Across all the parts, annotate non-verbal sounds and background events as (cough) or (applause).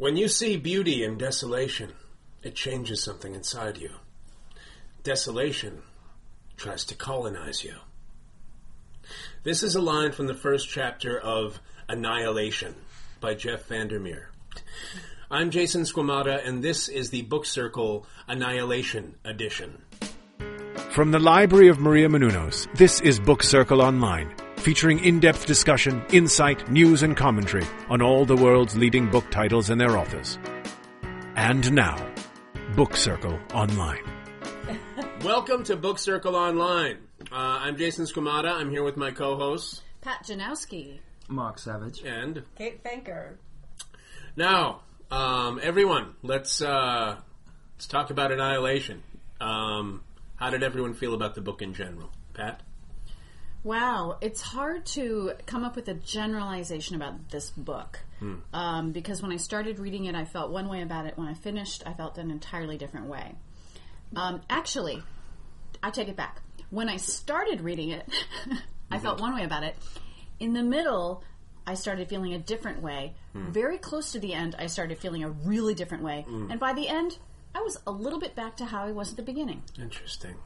When you see beauty in desolation, it changes something inside you. Desolation tries to colonize you. This is a line from the first chapter of Annihilation by Jeff Vandermeer. I'm Jason Squamata, and this is the Book Circle Annihilation Edition. From the Library of Maria Menounos, this is Book Circle Online, featuring in-depth discussion, insight, news, and commentary on all the world's leading book titles and their authors. And now, Book Circle Online. (laughs) Welcome to Book Circle Online. Uh, I'm Jason Squamata. I'm here with my co-hosts, Pat Janowski. Mark Savage. and Kate Fanker. now, um, everyone, let's uh, let's talk about Annihilation. Um, how did everyone feel about the book in general, Pat? Wow, it's hard to come up with a generalization about this book um, because when I started reading it, I felt one way about it. When I finished, I felt an entirely different way. Um, actually, I take it back. When I started reading it, (laughs) I felt one way about it. In the middle, I started feeling a different way. Very close to the end, I started feeling a really different way. And by the end, I was a little bit back to how I was at the beginning. Interesting.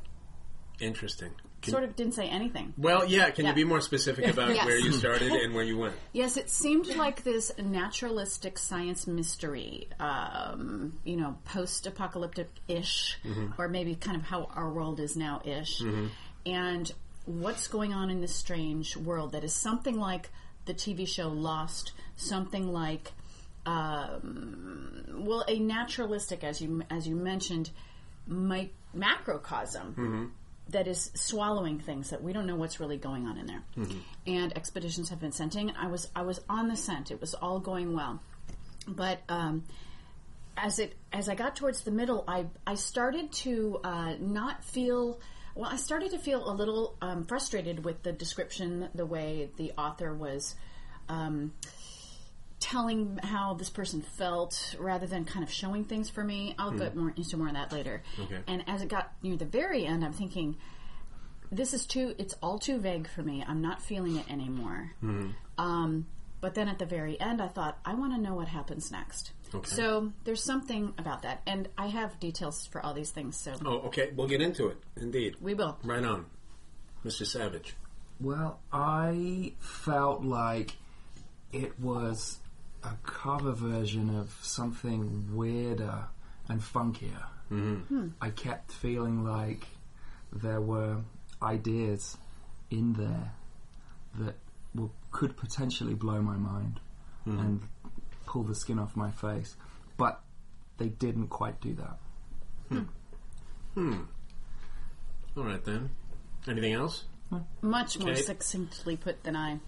Interesting. Can- Sort of didn't say anything. well, yeah. Can Yeah. you be more specific about Yes. where you (laughs) started and where you went? Yes, it seemed like this naturalistic science mystery, um, you know, post apocalyptic ish, or maybe kind of how our world is now ish. And what's going on in this strange world that is something like the TV show Lost, something like. Um, well, a naturalistic, as you as you mentioned, mi- macrocosm that is swallowing things that we don't know what's really going on in there. And expeditions have been sent in. I was I was on the scent. It was all going well, but um, as it as I got towards the middle, I I started to uh, not feel. Well, I started to feel a little um, frustrated with the description, the way the author was um, telling how this person felt, rather than kind of showing things for me. I'll get more into more of that later. Okay. And as it got near the very end, I'm thinking, this is too. It's all too vague for me. I'm not feeling it anymore. Um, but then at the very end, I thought, I want to know what happens next. Okay. So there's something about that, and I have details for all these things. So Oh, okay. We'll get into it. Indeed. we will. Right on, Mr. Savage. Well, I felt like it was a cover version of something weirder and funkier. Mm-hmm. I kept feeling like there were ideas in there that will, could potentially blow my mind and pull the skin off my face, but they didn't quite do that. Mhm. All right then. Anything else? Much more Kate? succinctly put than I.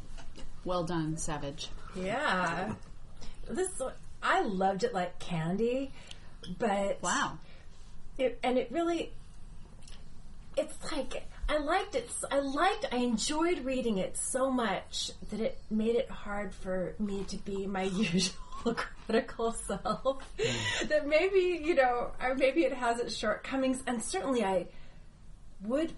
Well done, Savage. Yeah. This I loved it like candy, but Wow. it, and it really it's like I liked it. I liked. I enjoyed reading it so much that it made it hard for me to be my (laughs) usual critical self. Hmm. that maybe you know, or maybe it has its shortcomings, and certainly I would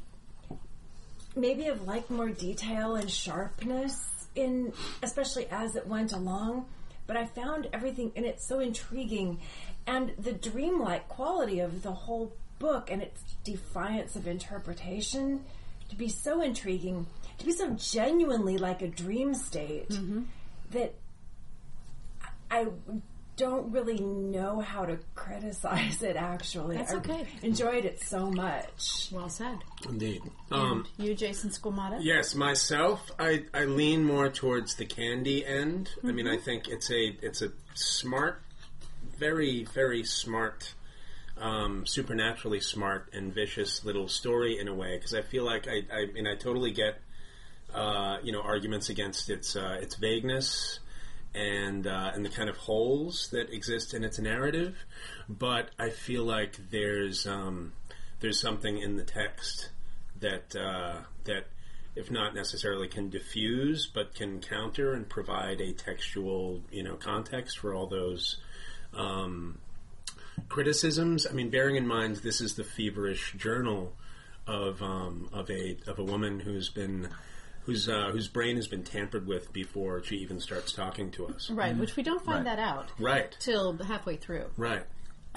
maybe have liked more detail and sharpness in, especially as it went along. But I found everything in it so intriguing, and the dreamlike quality of the whole book and its defiance of interpretation to be so intriguing, to be so genuinely like a dream state mm-hmm. that I don't really know how to criticize it. Actually, That's I okay. Enjoyed it so much. Well said. Indeed. Um, You, Jason Squamata? yes, myself, I, I lean more towards the candy end. I mean, I think it's a it's a smart, very very smart, um, supernaturally smart and vicious little story in a way. Because I feel like I I mean I totally get uh, you know arguments against its uh, its vagueness and uh, and the kind of holes that exist in its narrative, but I feel like there's um, there's something in the text that uh, that if not necessarily can diffuse, but can counter and provide a textual you know context for all those. Um, criticisms. I mean, bearing in mind this is the feverish journal of um, of a of a woman who's been whose uh, whose brain has been tampered with before she even starts talking to us. Right, which we don't find Right. that out Right, till halfway through. right,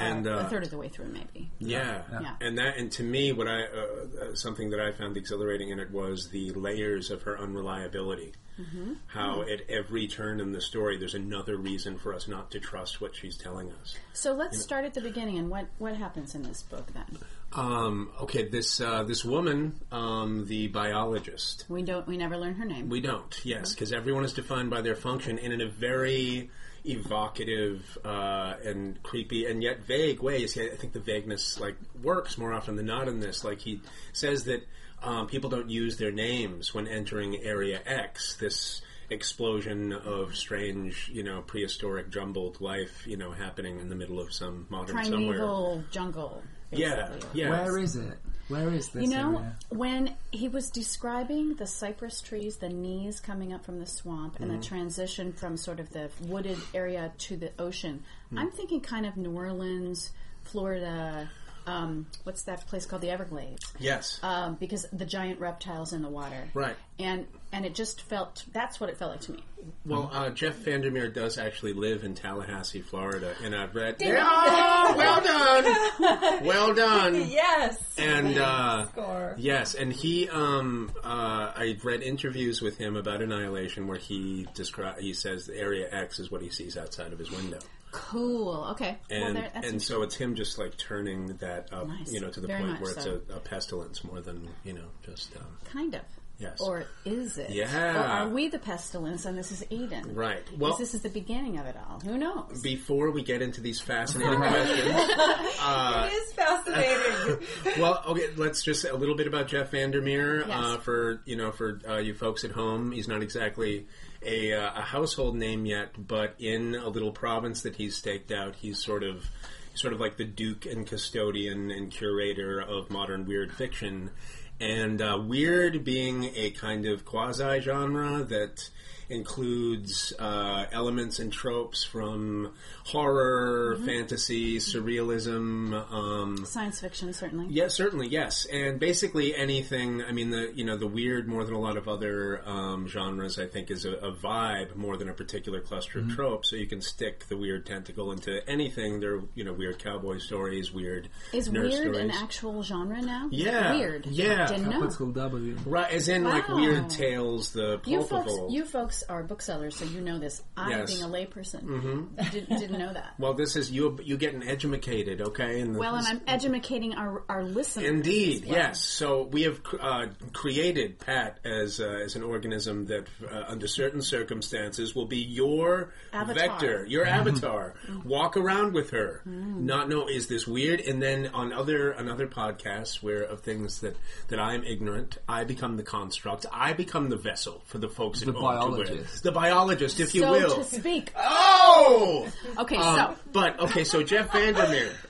and uh, uh, a third of the way through, maybe. Yeah. Yeah. and that and to me, what I uh, uh, something that I found exhilarating in it was the layers of her unreliability. Mm-hmm. How at every turn in the story, there's another reason for us not to trust what she's telling us. So let's start at the beginning and what what happens in this book then? Um, okay, this uh, this woman, um, the biologist. We don't we never learn her name. We don't, yes, because everyone is defined by their function, and in a very evocative uh, and creepy and yet vague way. You see, I think the vagueness like works more often than not in this. Like he says that um, people don't use their names when entering Area X. This explosion of strange, you know, prehistoric jumbled life, you know, happening in the middle of some modern somewhere. Primeval jungle. Yeah, yeah. Where is it? Where is this You know, area? when he was describing the cypress trees, the knees coming up from the swamp, and Mm-hmm. the transition from sort of the wooded area to the ocean, Mm. I'm thinking kind of New Orleans, Florida. Um, what's that place called? The Everglades. Yes. Um, because the giant reptiles in the water. Right. And and it just felt that's what it felt like to me. Well, uh, Jeff Vandermeer does actually live in Tallahassee, Florida, and I've read. Ding. Oh, well done, (laughs) well done. Yes. And uh, Score. yes, and he, um, uh, I read interviews with him about Annihilation, where he descri- he says the Area X is what he sees outside of his window, Cool. Okay. well, and there, and so it's him just like turning that up, Nice. you know, to the Very point where it's so. a, a pestilence more than you know just. Um, kind of. Yes. Or is it? Yeah. Or are we the pestilence and this is Eden? Right. Well, Well- this is the beginning of it all. Who knows? before we get into these fascinating (laughs) questions, (laughs) it is fascinating. (laughs) well, okay, let's just say a little bit about Jeff Vandermeer Yes. uh, for you know for uh, you folks at home. He's not exactly a, uh, a household name yet, but in a little province that he's staked out, he's sort of sort of like the duke and custodian and curator of modern weird fiction. And uh, weird being a kind of quasi genre that includes uh, elements and tropes from horror, fantasy, surrealism, um, Science fiction, certainly. yeah, certainly, yes, and basically anything. I mean, the you know the weird more than a lot of other um, genres. I think is a, a vibe more than a particular cluster of tropes. So you can stick the weird tentacle into anything. There, are, you know, weird cowboy stories, weird Is nurse weird stories. an actual genre now? Yeah. Weird. Yeah. Didn't know. W. right, as in like weird tales. The You pulp folks, of old. you folks are booksellers, so you know this. I, Yes. being a layperson, didn't, didn't know that. well, this is you. You getting educated, okay? And the- Well, and I'm educating our, our listeners. Indeed, well. yes. So we have uh, created Pat as uh, as an organism that, uh, under certain circumstances, will be your Avatar. vector, your avatar. Walk around with her, not know is this weird, and then on other on other podcasts where of things that that I am ignorant, I become the construct. I become the vessel for the folks The at home to wear. Biologist. the biologist, if you so will. to speak. Oh, Okay, Um, but okay. So Jeff Vandermeer. (laughs)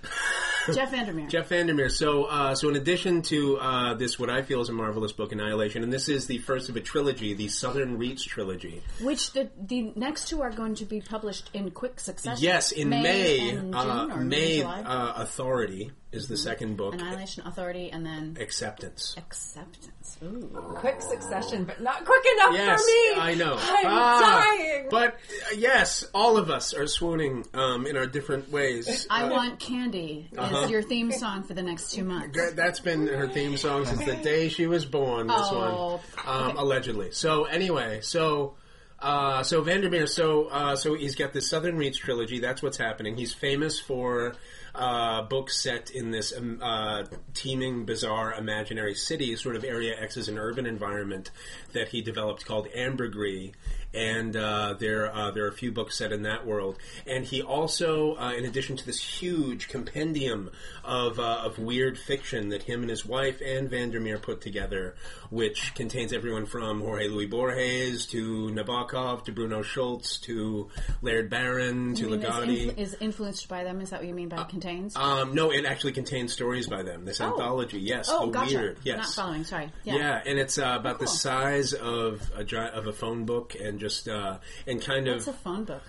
Jeff Vandermeer. Jeff Vandermeer. So, uh, so in addition to uh, this, what I feel is a marvelous book, Annihilation, and this is the first of a trilogy, the Southern Reach trilogy. Which the the next two are going to be published in quick succession. Yes, in May, and June, uh, or May July. uh, Authority is the second book. Annihilation Authority, and then Acceptance. Acceptance. Ooh. quick succession, but not quick enough Yes, for me. I know. I'm Ah, dying. But uh, yes, all of us are swooning um, in our different ways. I Uh, Want Candy is Uh-huh. your theme song for the next two months. That- That's been her theme song since the day she was born. This Oh, one, um, allegedly. So anyway, so uh, so Vandermeer, so uh, so he's got the Southern Reach trilogy. That's what's happening. He's famous for uh, books set in this um, uh, teeming, bizarre, imaginary city. Sort of Area X is an urban environment that he developed called Ambergris. And uh, there, uh, there are a few books set in that world. And he also, uh, in addition to this huge compendium of, uh, of weird fiction that him and his wife Ann Vandermeer put together, which contains everyone from Jorge Luis Borges to Nabokov to Bruno Schulz to Laird Barron to mean is, Ligotti. is influenced by them? Is that what you mean by contains? um, no, it actually contains stories by them. This anthology, yes, oh, the gotcha. weird, yes, Not following. Sorry. yeah. Yeah. and it's uh, about the cool. size of a of a phone book, and just uh, and kind It's of a phone book.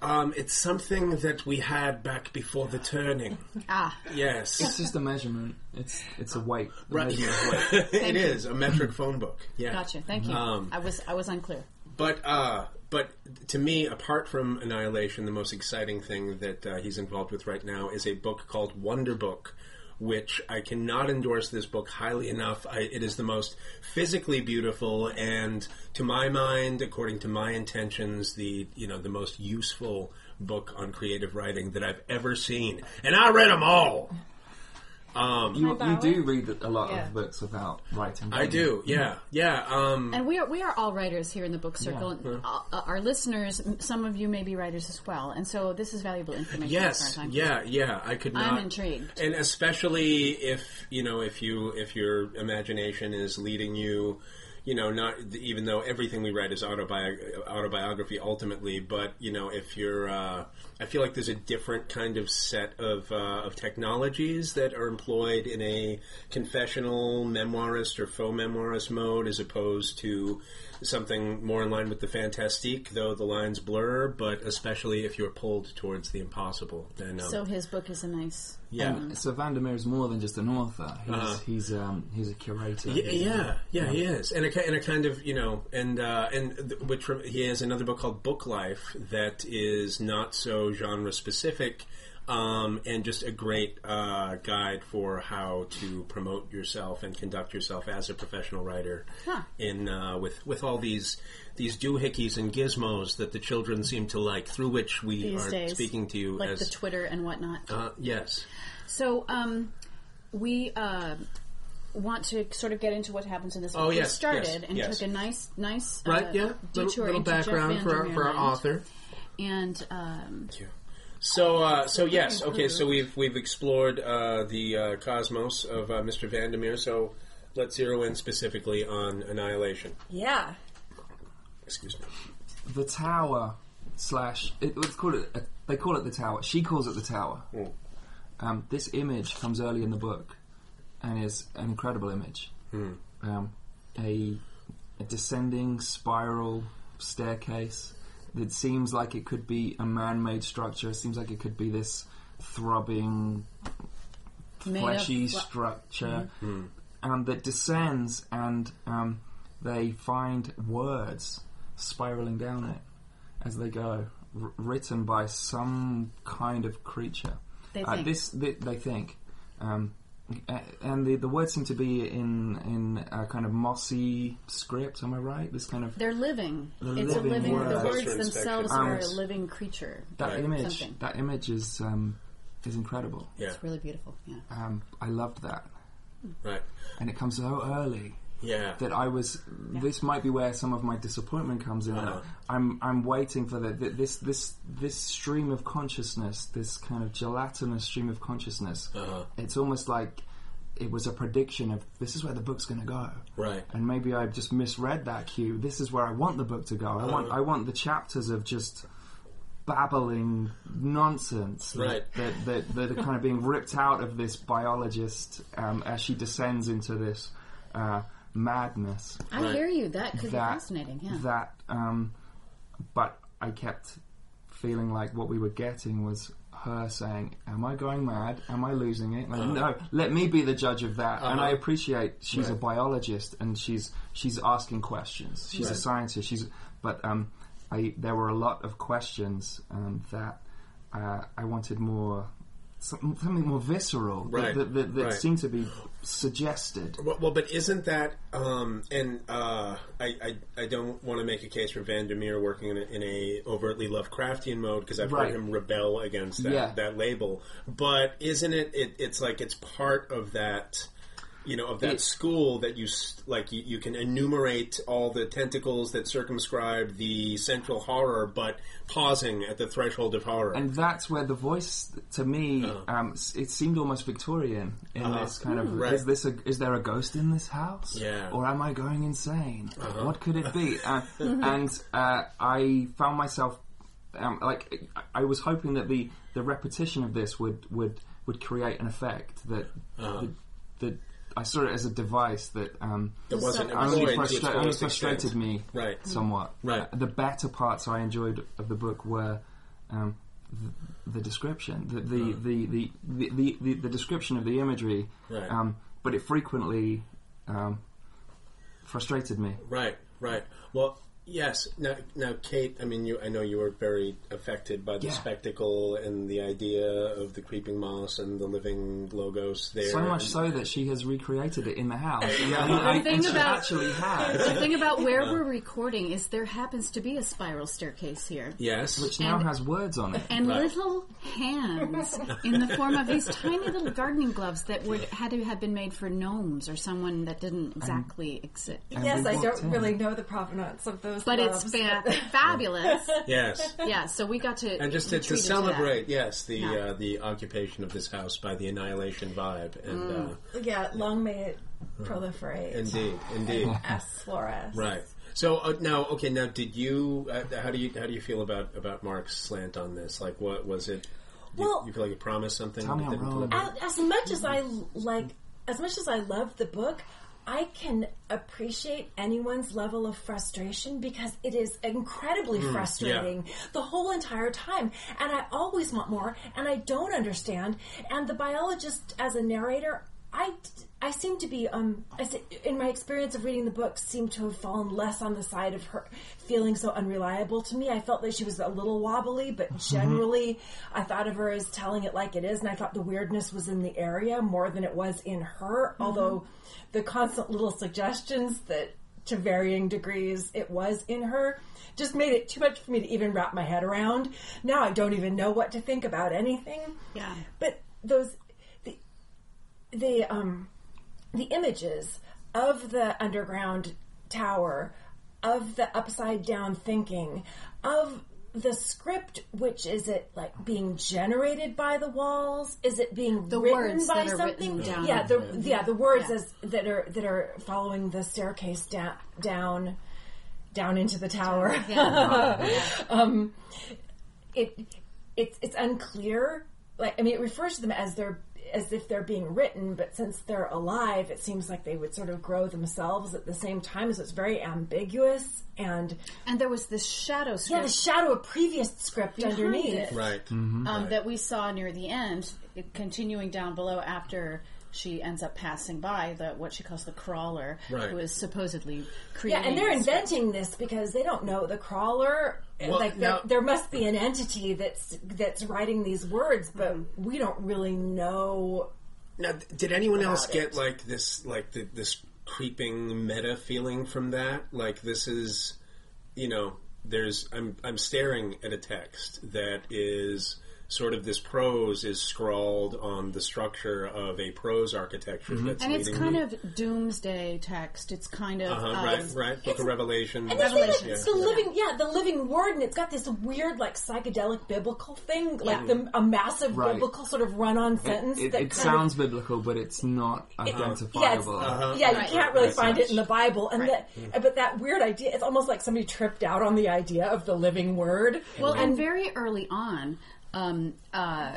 Um, it's something that we had back before the turning. (laughs) Ah, Yes. It's just a measurement. It's it's a weight. a Right. measurement of (laughs) weight. it is a metric phone book. Yeah. gotcha. Thank you. Um, I was I was unclear. But uh, but to me, apart from Annihilation, the most exciting thing that uh, he's involved with right now is a book called Wonderbook, which I cannot endorse this book highly enough. I, it is the most physically beautiful and, to my mind, according to my intentions, the you know the most useful book on creative writing that I've ever seen, and I read them all. Um, You, you do read a lot Yeah. of books without writing. I don't you? yeah, yeah. Um, And we are we are all writers here in the book circle. And, uh, our listeners, some of you may be writers as well, and so this is valuable information. as Yes, far as I'm yeah, yeah. I could I'm not. intrigued. and especially if you know if you if your imagination is leading you, you know, not even though everything we write is autobi- autobiography ultimately, but you know, if you're, uh, I feel like there's a different kind of set of uh, of technologies that are employed in a confessional memoirist or faux memoirist mode, as opposed to something more in line with the fantastique, though the lines blur. But especially if you're pulled towards the impossible, then um, So his book is a nice. yeah. So Vandermeer is more than just an author. He's Uh-huh. he's um, he's a curator. Yeah, He's a- yeah, yeah, he is, and a, and a kind of you know, and uh, and th- which rem- he has another book called Booklife that is not so genre specific, um, and just a great uh, guide for how to promote yourself and conduct yourself as a professional writer. Huh. In uh, with with all these these doohickeys and gizmos that the children seem to like, through which we These are days, speaking to you like as the Twitter and whatnot. uh, yes. So, um, we uh, want to sort of get into what happens in this. Oh, book. yes, we started yes, and yes. took a nice, nice Right, uh, yeah. Little, detour little Jeff background for our, for our author. Land. and um, So, uh, so yes, okay. So we've we've explored uh, the uh, cosmos of uh, Mr. Vandermeer. So let's zero in specifically on Annihilation. Yeah. Excuse me. the tower slash it, let's call it a, they call it the tower she calls it the tower Mm. um, this image comes early in the book and is an incredible image um, a, a descending spiral staircase that seems like it could be a man-made structure. It seems like it could be this throbbing made fleshy fl- structure. and that descends and um, they find words spiraling down it as they go, r- written by some kind of creature. They Uh, think. this they, they think, um, a- and the the words seem to be in in a kind of mossy script. Am I right? This kind of they're living. They're it's living a living. words. The words themselves Um, are a living creature. that Right. image. Something. That image is um, is incredible. Yeah. It's really beautiful. Yeah. Um, I loved that, Right. and it comes so early. Yeah. that I was. This might be where some of my disappointment comes in. Uh-huh. I'm I'm waiting for the, th this this this stream of consciousness, this kind of gelatinous stream of consciousness. Uh-huh. It's almost like it was a prediction of this is where the book's going to go. Right. And maybe I just misread that cue. This is where I want the book to go. I want Uh-huh. I want the chapters of just babbling nonsense that, Right. that, that, that are kind of being ripped out of this biologist um, as she descends into this uh, madness I Right. hear you. That could be that fascinating. Yeah. that um, but I kept feeling like what we were getting was her saying, "Am I going mad? Am I losing it?" Like, no, let me be the judge of that. And Uh-huh. I appreciate she's a biologist and she's she's asking questions. She's a scientist. She's but um, I there were a lot of questions um, that uh, I wanted more. Some- Something more visceral that- Right. that, that, that Right. seemed to be suggested. Well, well, but isn't that? Um, and uh, I, I, I don't want to make a case for Vandermeer working in a, in a overtly Lovecraftian mode because I've Right. heard him rebel against that, Yeah. that label. But isn't it, it? It's like it's part of that. You know, of that It- school that you like, you, you can enumerate all the tentacles that circumscribe the central horror, but pausing at the threshold of horror. and that's where the voice to me um, s- it seemed almost Victorian in Uh-huh. this kind of Mm, right. is this a, is there a ghost in this house Yeah. or am I going insane Uh-huh. what could it be (laughs) uh, and uh, I found myself um, like I was hoping that the, the repetition of this would would, would create an effect that Uh-huh. that, that I saw it as a device that um, that wasn't So- only, frustra- only frustrated extent. me Right. somewhat. Right. Uh, the better parts I enjoyed of the book were um, the, the description, the the, the, the, the, the, the, the description of the imagery, Right. um, but it frequently um, frustrated me. Right, right. Well, yes. Now, now, Kate. I mean, you. I know you were very affected by the Yeah. spectacle and the idea of the creeping moss and the living logos there. So much so that she has recreated it in the house. (laughs) Yeah, The thing about- actually has, The thing about (laughs) where we're recording is there happens to be a spiral staircase here. Yes. which now And- has words on it. And Right. little hands in the form of these tiny little gardening gloves that would had to have been made for gnomes or someone that didn't exactly exist. And yes, I don't in. really know the provenance of those. But it's fa- (laughs) fabulous. yes. Yeah, so we got to And just to, to treated that. celebrate, yes, the Yeah. uh, the occupation of this house by the annihilation vibe, and Mm. uh, yeah, long may it proliferate. indeed, indeed, (laughs) S. Flores. right. So uh, now, okay, now, did you? Uh, how do you how do you feel about about Mark's slant on this? Like, what was it? You, Well- you feel like it promised something? Tell me that I'm didn't wrong. deliver? As, as much as I like, as much as I love the book, I can appreciate anyone's level of frustration because it is incredibly mm, frustrating the whole entire time. And I always want more, and I don't understand. And the biologist, as a narrator, I, I seem to be, um, in my experience of reading the book, seem to have fallen less on the side of her feeling so unreliable to me. I felt that she was a little wobbly, but generally, I thought of her as telling it like it is, and I thought the weirdness was in the area more than it was in her. Although the constant little suggestions that, to varying degrees, it was in her. Just made it too much for me to even wrap my head around. Now I don't even know what to think about anything. Yeah. But those the the um the images of the underground tower, of the upside down thinking, of the script, which is it like being generated by the walls? Is it being The written words by that are something? written down. Yeah, the yeah the words Yeah. as, that are that are following the staircase da- down down into the tower. (laughs) um, it it's it's unclear. Like I mean, it refers to them as they're as if they're being written, but since they're alive, it seems like they would sort of grow themselves at the same time. So it's very ambiguous, and And there was this shadow script. yeah, the shadow of previous script Behind underneath. it. Right. um, that we saw near the end, it- continuing down below after she ends up passing by the what she calls the crawler, Right. who is supposedly creating. Yeah, and they're the script. inventing this because they don't know the crawler. Well, like now- there, there must be an entity that's that's writing these words, but mm-hmm. we don't really know. Now, did anyone else get it. like this, like the, this creeping meta feeling from that? Like this is, you know, there's I'm I'm staring at a text that is sort of this prose is scrawled on the structure of a prose architecture that's and it's kind me- of doomsday text. It's kind of uh-huh, um, right right Book of Revelation And they say yeah, it's the yeah. living, yeah, the living word, and it's got this weird, like psychedelic biblical thing, like the a massive Right. biblical sort of run-on sentence. It, that it kind sounds biblical, but it's not yeah, it's, identifiable. Uh-huh. yeah, Right. you can't really As find it in the Bible, and that, but that weird idea, it's almost like somebody tripped out on the idea of the living word. Well, and very early on, um, uh,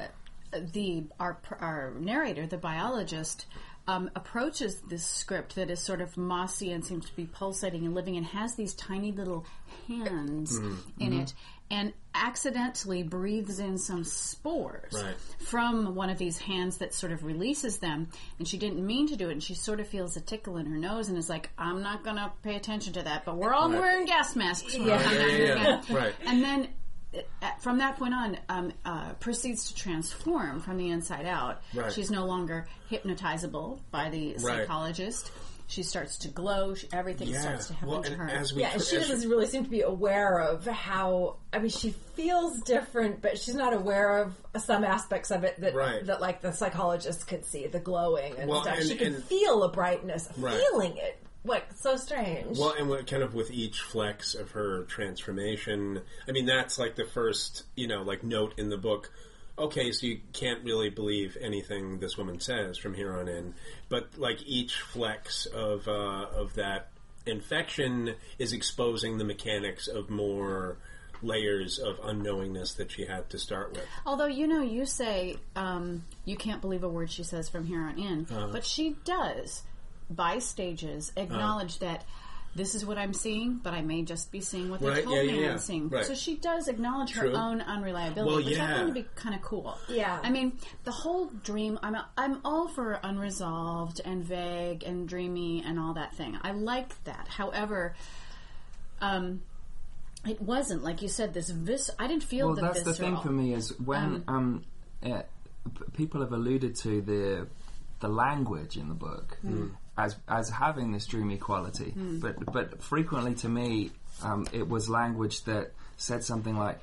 the our our narrator, the biologist, um, approaches this script that is sort of mossy and seems to be pulsating and living, and has these tiny little hands Mm-hmm. in it, and accidentally breathes in some spores Right. from one of these hands that sort of releases them. And she didn't mean to do it, and she sort of feels a tickle in her nose, and is like, "I'm not going to pay attention to that." But we're all Right. wearing gas masks. when Yeah. Yeah, yeah, yeah. (laughs) Right. And then from that point on, um, uh, proceeds to transform from the inside out. Right. She's no longer hypnotizable by the Right. psychologist. She starts to glow. She, everything yeah starts to happen well to her. as we Yeah, and she as- doesn't really seem to be aware of how. I mean, she feels different, but she's not aware of some aspects of it that Right. that like the psychologist could see, the glowing and Well, stuff. and- she can and- feel a brightness, Right. feeling it. Like so strange. Well, and what, kind of with each flex of her transformation, I mean, that's like the first, you know, like note in the book. Okay, so you can't really believe anything this woman says from here on in, but like each flex of uh, of that infection is exposing the mechanics of more layers of unknowingness that she had to start with. Although you know, you say um, you can't believe a word she says from here on in, Uh-huh. but she does, by stages, acknowledge that this is what I'm seeing, but I may just be seeing what they Right, told yeah, me yeah, I'm seeing. Right. So she does acknowledge True. her own unreliability, Well, which I yeah. find to be kind of cool. Yeah. I mean, the whole dream. I'm I'm all for unresolved and vague and dreamy and all that thing. I like that. However, um, it wasn't like you said. This vis. I didn't feel Well, the that's the thing for me is when um, uh, p- people have alluded to the the language in the book as as having this dreamy quality, but but frequently to me um, it was language that said something like,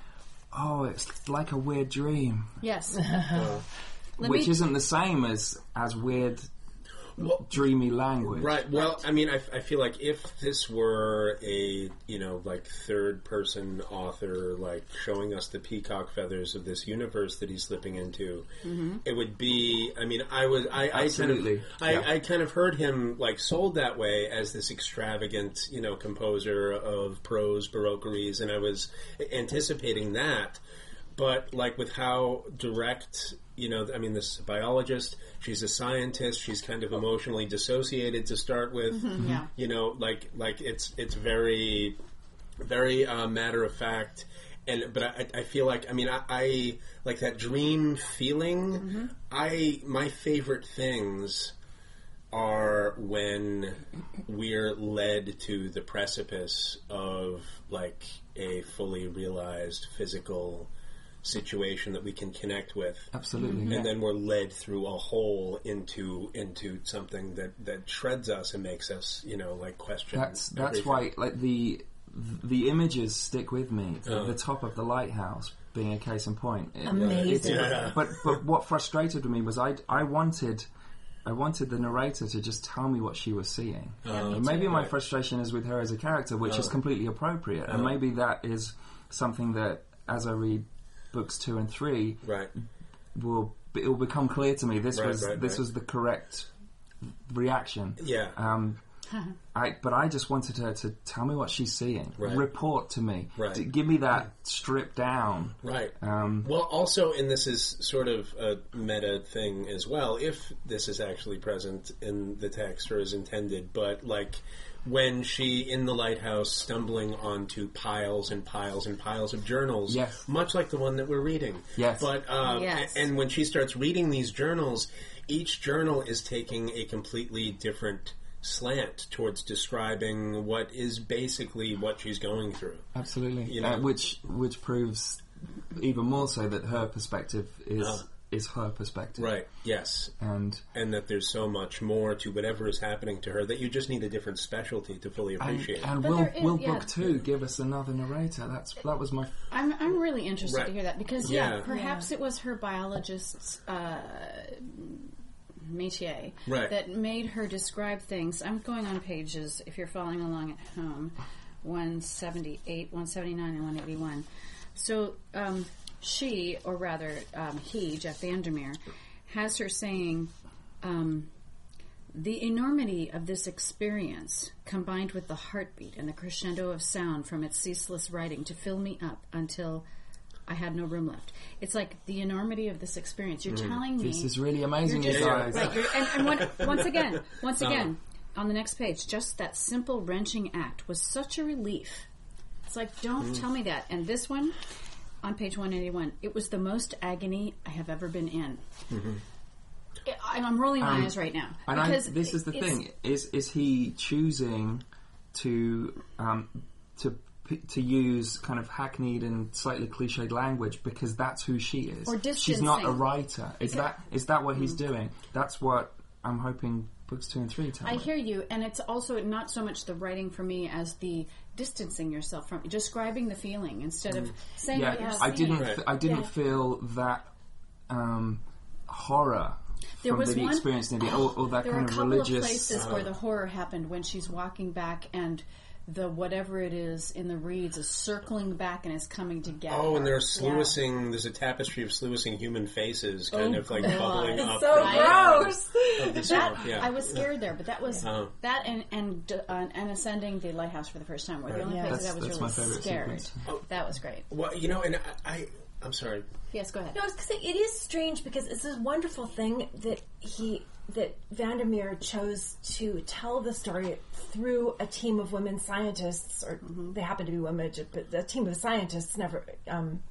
"Oh, it's like a weird dream," Yes. (laughs) Which isn't the same as as weird, dreamy language. Right. Well, I mean, I, I feel like if this were a you know like third person author like showing us the peacock feathers of this universe that he's slipping into, mm-hmm. it would be. I mean, I was I, I Absolutely. kind of I, Yeah. I kind of heard him like sold that way as this extravagant you know composer of prose baroqueries, and I was anticipating that. But like with how direct, you know, I mean, this biologist, she's a scientist. She's kind of emotionally dissociated to start with. Yeah. You know, like like it's it's very very uh, matter of fact. And but I, I feel like I mean I, I like that dream feeling. I my favorite things are when we're led to the precipice of like a fully realized physical situation that we can connect with Absolutely. and then we're led through a hole into into something that that shreds us and makes us you know like question That's that's everything. why like the the images stick with me. The, Oh. the top of the lighthouse being a case in point. It- Amazing. it's- But but what frustrated me was I I wanted. I wanted the narrator to just tell me what she was seeing. Oh, and maybe my frustration is with her as a character, which is oh. completely appropriate. And oh. maybe that is something that, as I read books two and three, right will it will become clear to me this Right, was right, this right. was the correct reaction. yeah Um, (laughs) I, but I just wanted her to tell me what she's seeing. Right. Report to me. Right. To give me that stripped down. Right. Um, well, also, and this is sort of a meta thing as well, if this is actually present in the text or is intended, but like when she in the lighthouse stumbling onto piles and piles and piles of journals, Yes. much like the one that we're reading. Yes. But um, Yes. and when she starts reading these journals, each journal is taking a completely different slant towards describing what is basically what she's going through. absolutely. You know. Uh, which which proves even more so that her perspective is Uh. Is her perspective. Right. Yes. And and that there's so much more to whatever is happening to her that you just need a different specialty to fully appreciate. and But will there is- will yeah. book two give us another narrator? That's that was my I'm I'm really interested Right. to hear that because yeah, Yeah. perhaps it was her biologist's uh, métier Right. that made her describe things. I'm going on pages if you're following along at home, 178, 179, and 181. So um, she, or rather um, he, Jeff Vandermeer, has her saying. Um, the enormity of this experience, combined with the heartbeat and the crescendo of sound from its ceaseless writing, to fill me up until I had no room left. It's like the enormity of this experience. You're telling me this is really amazing, you're just, guys. right, and, and one, once again, once again, on the next page, just that simple wrenching act was such a relief. It's like, don't tell me that. And this one, on page 181, it was the most agony I have ever been in. It- and I'm rolling my Um, eyes right now And I, because this is the thing: is is he choosing to um, to to use kind of hackneyed and slightly cliched language because that's who she is? Or She's not a writer. Is that is that what he's doing? That's what I'm hoping books two and three tell I hear you, and it's also not so much the writing for me as the distancing yourself from describing the feeling instead of saying yeah, what you're I seeing. didn't. I didn't Yeah. feel that um, horror There from was that he one- experienced in or, or that There were kind a of couple religious. of places where the horror happened when she's walking back and the whatever it is in the reeds is circling back and is coming together. Oh, and her. they're sluicing. There's a tapestry of sluicing human faces, kind Oh, of like God. bubbling It's up. so gross. of the That yeah. I was scared there, but that was Oh. that and and uh, and ascending the lighthouse for the first time were the only Yeah. places That's- I was really my scared. sequence. That was great. Well, you know, and I, I I'm sorry. Yes, go ahead. No, I was going to say it is strange because it's a wonderful thing that he that Vandermeer chose to tell the story through a team of women scientists, or they happen to be women, but the team of scientists never um,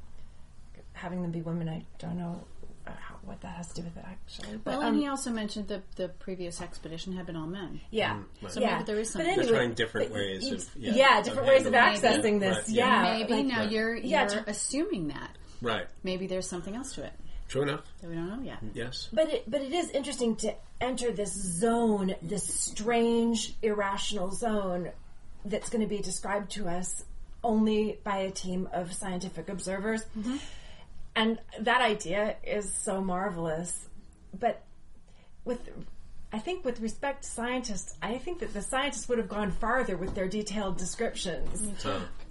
having them be women. I don't know uh, how, what that has to do with it actually. But Well, um, and he also mentioned the the previous expedition had been all men. yeah, So yeah. maybe there is But something. anyway, They're trying different ways you- of- yeah, yeah, different of ways of accessing it. this. Right, yeah, yeah. Maybe like- now you're yeah, you're to- assuming that. Right. Maybe there's something else to it True enough. that we don't know yet. Mm-hmm. Yes. But it, but it is interesting to enter this zone, this strange, irrational zone that's going to be described to us only by a team of scientific observers. Mm-hmm. And that idea is so marvelous. But with, I think with respect to scientists, I think that the scientists would have gone farther with their detailed descriptions.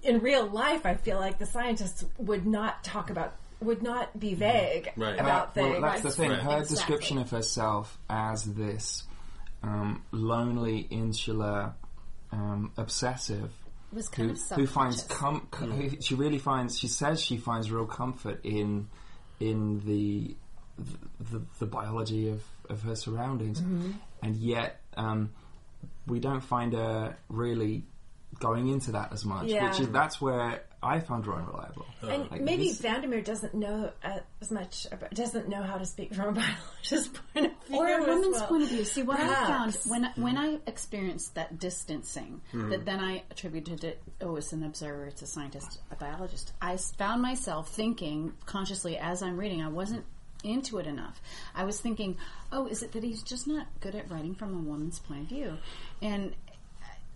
In real life, I feel like the scientists would not talk about, would not be vague Right. about Well, things. that's the thing. Right. Her Exactly. description of herself as this um, lonely, insular, um, obsessive, was kind who, of who finds self-conscious. com- co- who, she really finds. She says she finds real comfort in in the the, the biology of, of her surroundings, Mm-hmm. and yet um, we don't find her really going into that as much. Yeah. Which is that's where I found her unreliable. And Like, maybe this- Vandermeer doesn't know uh, as much, about, doesn't know how to speak from a (laughs) biologist's point of view. or a woman's well. point of view. See, what I found Perhaps. when when I experienced that distancing, Hmm. that then I attributed it. Oh, it's an observer, it's a scientist, a biologist. I found myself thinking consciously as I'm reading. I wasn't into it enough. I was thinking, oh, is it that he's just not good at writing from a woman's point of view? And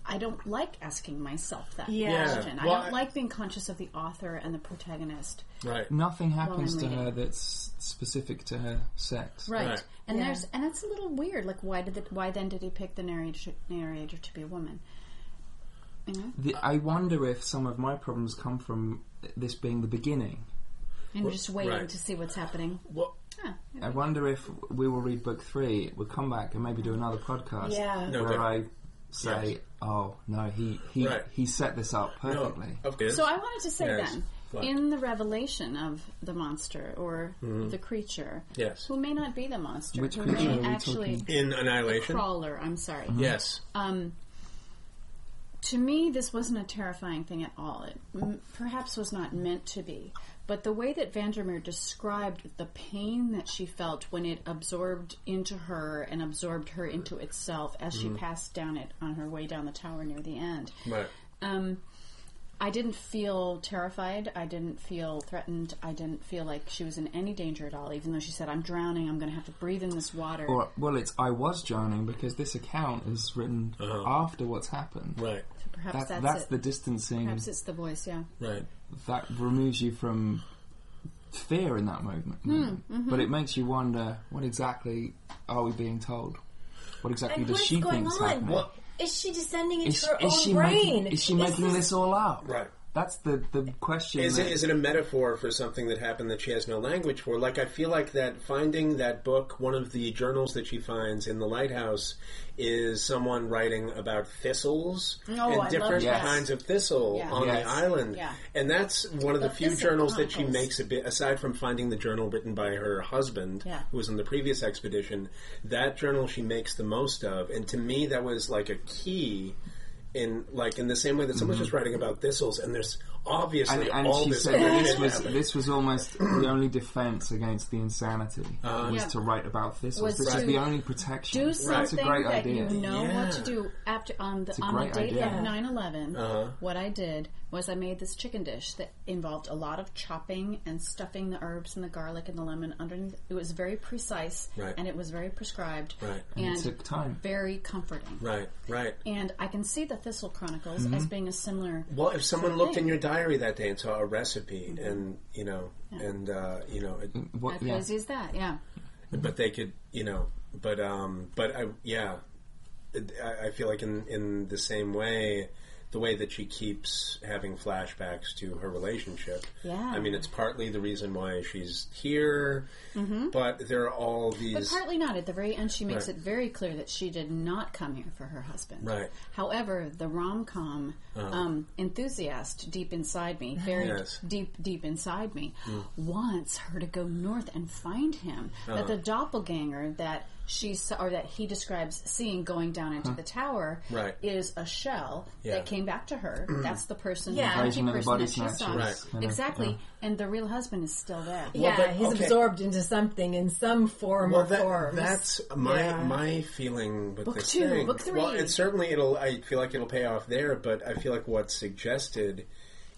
I don't like asking myself that Yeah. question. I Well, don't I- like being conscious of the author and the protagonist. Right. nothing happens to her that's specific to her sex. Right. Right. And Yeah. there's and it's a little weird. Like why did the, why then did he pick the narrator narrator to be a woman? You know, The, I wonder if some of my problems come from this being the beginning. and you're just waiting right. to see what's happening. Well, Huh. I wonder if we will read book three, we'll come back and maybe do another podcast Yeah. No, where but- I say, Yes. "Oh no, he he Right. he set this up no. perfectly." Okay. So I wanted to say Yes. then, Fine. in the revelation of the monster or the creature, Yes. who may not be the monster, Which who creature may are we actually talking? In Annihilation. crawler. I'm sorry. Yes. Um, to me, this wasn't a terrifying thing at all. It m- perhaps was not meant to be. But the way that Vandermeer described the pain that she felt when it absorbed into her and absorbed her into itself as she passed down it on her way down the tower near the end, Right. um, I didn't feel terrified. I didn't feel threatened. I didn't feel like she was in any danger at all, even though she said, I'm drowning. I'm going to have to breathe in this water. Or well, it's I was drowning because this account is written Uh-huh. after what's happened. Right. So perhaps That, that's, that's it. the distancing Perhaps it's the voice, yeah. Right. That removes you from fear in that moment. Hmm, moment. mm-hmm. But it makes you wonder what exactly are we being told? What exactly And does what's she going think is happening? What- Is she descending into Is, her is own she brain? making is she making this all up? Right. That's the the question. Is it that- is it a metaphor for something that happened that she has no language for? Like I feel like that finding that book, one of the journals that she finds in the lighthouse, is someone writing about thistles Oh, and love different kinds of thistle Yeah. on Yes. the island. Yeah. And that's one of the, The few Thistle journals that she makes a bit aside from finding the journal written by her husband, Yeah. who was on the previous expedition. That journal she makes the most of, and to me that was like a key. In like in the same way that someone's just writing about thistles, and there's obviously Mm-hmm. and, and all she this said this was happening. this was almost the only defense against the insanity was Yeah. to write about thistles. Was this is to the only protection. do That's a something great that idea. you know Yeah. what to do after on the on the date idea. of 9-11 Uh-huh. what i did was i made this chicken dish that involved a lot of chopping and stuffing the herbs and the garlic and the lemon underneath it was very precise Right. and it was very prescribed Right. And and it took time. very comforting Right, right. and i can see the thistle chronicles Mm-hmm. as being a similar Well, if someone sort looked thing. in your diary that day and saw a recipe, and you know, and uh, you know, it, What, as yeah. crazy as that yeah but they could, you know, but um, but I, yeah, I, I feel like in in the same way, the way that she keeps having flashbacks to her relationship. Yeah. I mean, it's partly the reason why she's here, mm-hmm. but there are all these. But partly not. At the very end, she makes Right. it very clear that she did not come here for her husband. Right. However, the rom com uh-huh. um, enthusiast deep inside me, very Yes. deep, deep inside me, mm. wants her to go north and find him. That uh-huh. the doppelganger that she saw, or that he describes seeing going down into the tower Right. is a shell Yeah. that came back to her. (clears throat) That's the person, Yeah. the empty the person body that she saw. Right. Exactly. yeah. And the real husband is still there. yeah, but- he's okay. absorbed into something in some form well, or that, forms. that's my Yeah. my feeling with Book this two, thing. book three. Well, it certainly it'll. I feel like it'll pay off there, but I feel like what's suggested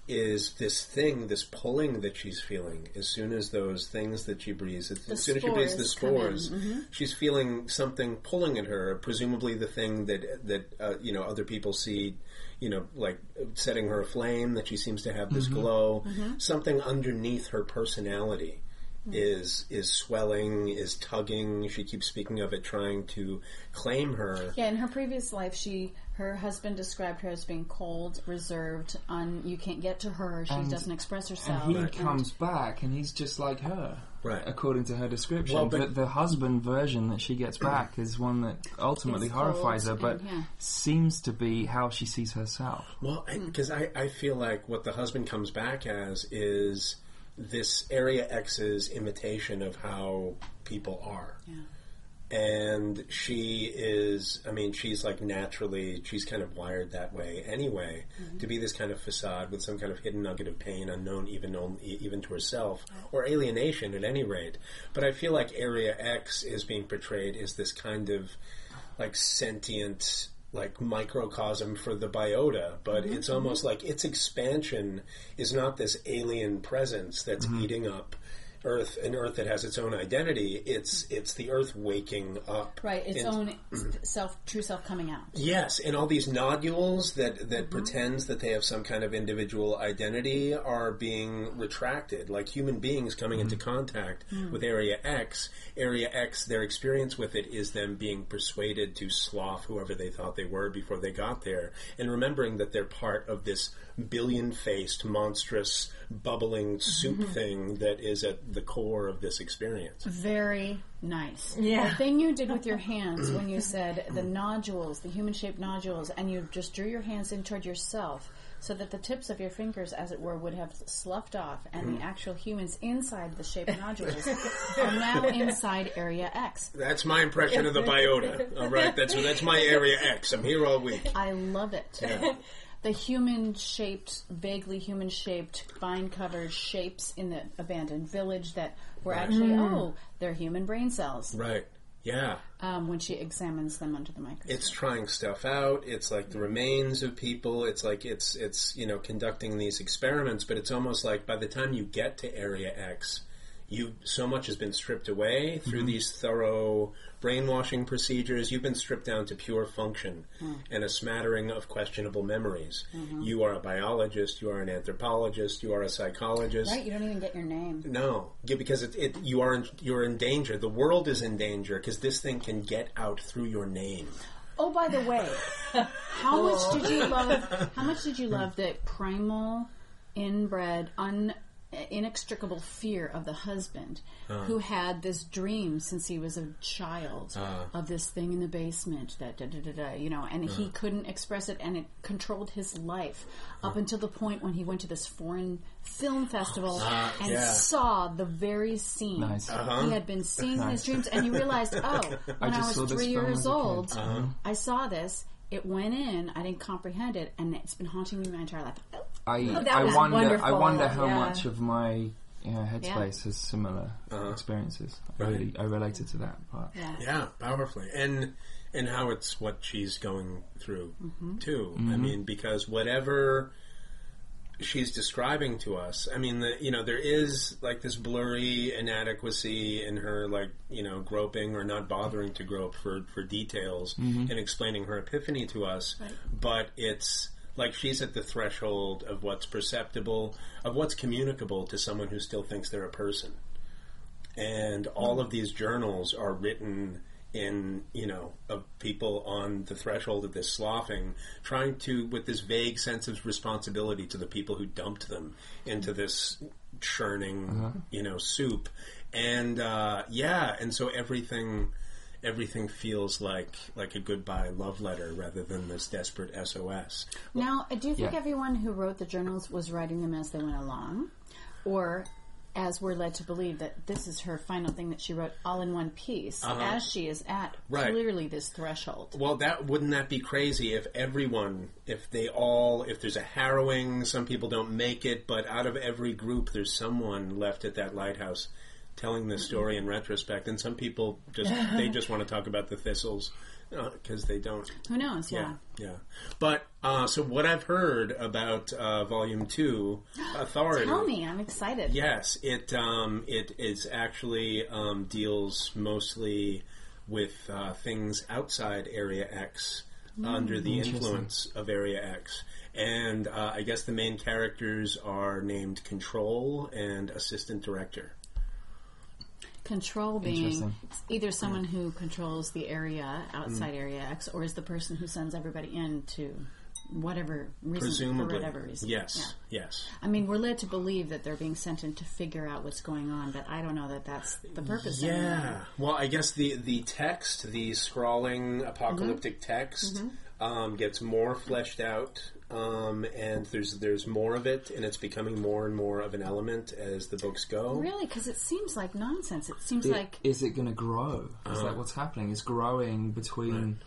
is this thing, this pulling that she's feeling as soon as those things that she breathes, as, as soon as she breathes the spores spores, mm-hmm. she's feeling something pulling at her. Presumably, the thing that that uh, you know other people see, you know, like setting her aflame. That she seems to have this mm-hmm. glow. Mm-hmm. Something underneath her personality mm. is is swelling, is tugging. She keeps speaking of it, trying to claim her. Yeah, in her previous life, she her husband described her as being cold, reserved, un, you can't get to her. She And- doesn't express herself. And he and- comes back and he's just like her. Right. According to her description. Well, but, but- the husband version that she gets back is one that ultimately It's horrifies her, cold but and- yeah. seems to be how she sees herself. Well, because hmm. I, I feel like what the husband comes back as is this Area X's imitation of how people are. Yeah. And she is, I mean, she's like naturally, she's kind of wired that way anyway, mm-hmm. to be this kind of facade with some kind of hidden nugget of pain unknown even known, even to herself, or alienation at any rate. But I feel like Area X is being portrayed as this kind of like sentient like microcosm for the biota but mm-hmm. it's almost like its expansion is not this alien presence that's mm-hmm. eating up earth an earth that has its own identity it's it's the earth waking up right, its And- own self, true self coming out. Yes, and all these nodules that that mm-hmm. pretends that they have some kind of individual identity are being retracted. Like human beings coming into mm-hmm. contact mm. with Area X, Area X, their experience with it is them being persuaded to slough whoever they thought they were before they got there, and remembering that they're part of this billion-faced, monstrous, bubbling soup mm-hmm. thing that is at the core of this experience. Very nice. Yeah. The thing you did with your hands when you (clears throat) said the nodules, the human shaped nodules, and you just drew your hands in toward yourself so that the tips of your fingers, as it were, would have sloughed off, and the mm-hmm. actual humans inside the shaped nodules are now (laughs) inside Area X. That's my impression of the biota. All right, that's that's my Area X. I'm here all week. I love it. The human shaped, vaguely human shaped, vine covered shapes in the abandoned village that were actually, oh, they're human brain cells Right. Yeah. um, when she examines them under the microscope. It's trying stuff out. It's like the remains of people. It's like it's it's you know conducting these experiments, but it's almost like by the time you get to Area X, you so much has been stripped away through mm-hmm. these thorough brainwashing procedures. You've been stripped down to pure function mm. and a smattering of questionable memories. Mm-hmm. You are a biologist. You are an anthropologist. You are a psychologist. right? You don't even get your name. No, because it, it you are in, you're in danger. The world is in danger because this thing can get out through your name. Oh, by the way, (laughs) how much did you love? How much did you love the primal, inbred, un, inextricable fear of the husband, uh-huh. who had this dream since he was a child uh-huh. of this thing in the basement that da da da da, you know, and he uh-huh. couldn't express it, and it controlled his life up until the point when he went to this foreign film oh, festival and yeah. saw the very scene Nice. he had been seeing in his dreams, and he realized, (laughs) oh, when I, just saw was three years as a kid. old, I saw this. It went in. I didn't comprehend it, and it's been haunting me my entire life. Oh, I, that I was wonder. I wonder how yeah. much of my yeah, headspace has similar uh-huh. experiences. I really, I related to that part. yeah. Yeah, powerfully, and and how it's what she's going through mm-hmm. too. I mm-hmm. mean, because whatever she's describing to us, I mean, the, you know, there is like this blurry inadequacy in her, like you know, groping or not bothering to grope for for details mm-hmm. and explaining her epiphany to us, but it's. Like she's at the threshold of what's perceptible, of what's communicable to someone who still thinks they're a person. And all of these journals are written in you know of people on the threshold of this sloughing, trying to with this vague sense of responsibility to the people who dumped them into this churning you know soup, and uh, yeah, and so everything everything feels like like a goodbye love letter rather than this desperate SOS. Now, do you think Yeah. everyone who wrote the journals was writing them as they went along, or as we're led to believe that this is her final thing that she wrote all in one piece, as she is at Uh-huh. Right. clearly this threshold? Well, that wouldn't that be crazy if everyone, if they all, if there's a harrowing, some people don't make it, but out of every group, there's someone left at that lighthouse telling this story in retrospect, and some people just (laughs) they just want to talk about the thistles because they don't. Who knows? Yeah. Yeah, yeah. But uh, so what I've heard about uh, Volume Two, (gasps) Authority. Tell me, I'm excited. Yes, it um, it is actually um, deals mostly with uh, things outside Area X under the influence of Area X. And uh, I guess the main characters are named Control and Assistant Director. Control being either someone who controls the area outside Mm. Area X, or is the person who sends everybody in to whatever reason, Presumably, for whatever reason. yes, Yeah. yes. I mean, we're led to believe that they're being sent in to figure out what's going on, but I don't know that that's the purpose. Yeah. Well, I guess the the text, the scrawling apocalyptic Mm-hmm. text, um, gets more fleshed out, um, and there's there's more of it, and it's becoming more and more of an element as the books go. Really, because it seems like nonsense. It seems It- like is it going to grow? Is Uh-huh. that what's happening? It's growing between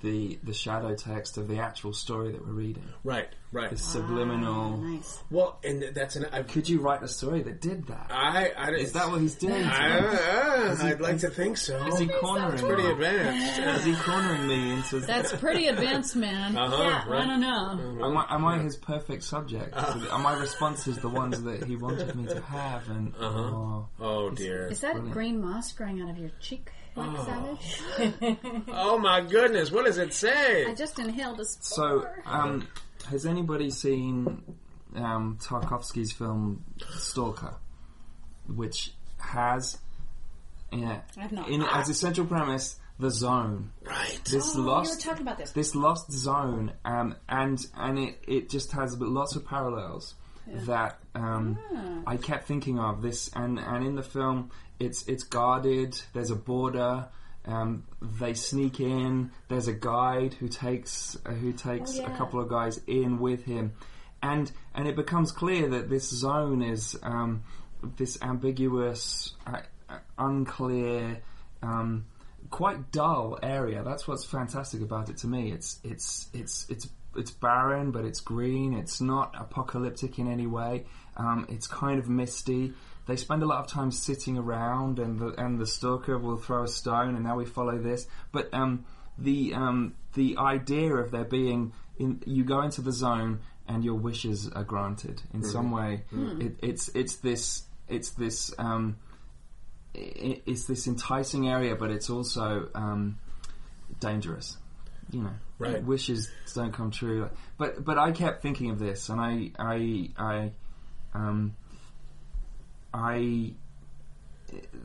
the the shadow text of the actual story that we're reading. Right. Right. The subliminal. nice. Well, and that's an. I've, Could you write a story that did that? I, I Is that what he's doing? I, uh, he- I'd like to think so. Is he cornering Pretty me? advanced. Is he cornering me into? That's pretty advanced, man. Uh-huh, yeah, I don't know. Am I, am I his perfect subject? Uh. Are my responses the ones that he wanted me to have? And Uh-huh. oh, Oh dear. Is that green moss growing out of your cheek, like Savage? (laughs) Oh my goodness. What does it say? I just inhaled a so spore. um, has anybody seen um, Tarkovsky's film Stalker, which has yeah, in as a central premise the zone. Right. This oh, lost you were talking about this. this lost zone, um, and and it, it just has lots of parallels that um, Ah. I kept thinking of this, and, and in the film, it's it's guarded. There's a border. Um, they sneak in. There's a guide who takes uh, who takes Oh, a couple of guys in with him, and and it becomes clear that this zone is um, this ambiguous, uh, uh, unclear. Um, quite dull area. That's what's fantastic about it to me. It's it's it's it's it's barren, but it's green. It's not apocalyptic in any way. Um, it's kind of misty. They spend a lot of time sitting around, and the and the stalker will throw a stone, and now we follow this. But um, the um, the idea of there being in you go into the zone and your wishes are granted in some way. It, it's it's this it's this. Um, i- it's this enticing area, but it's also um, dangerous. You know, Right. wishes don't come true. But but I kept thinking of this, and I I I um, I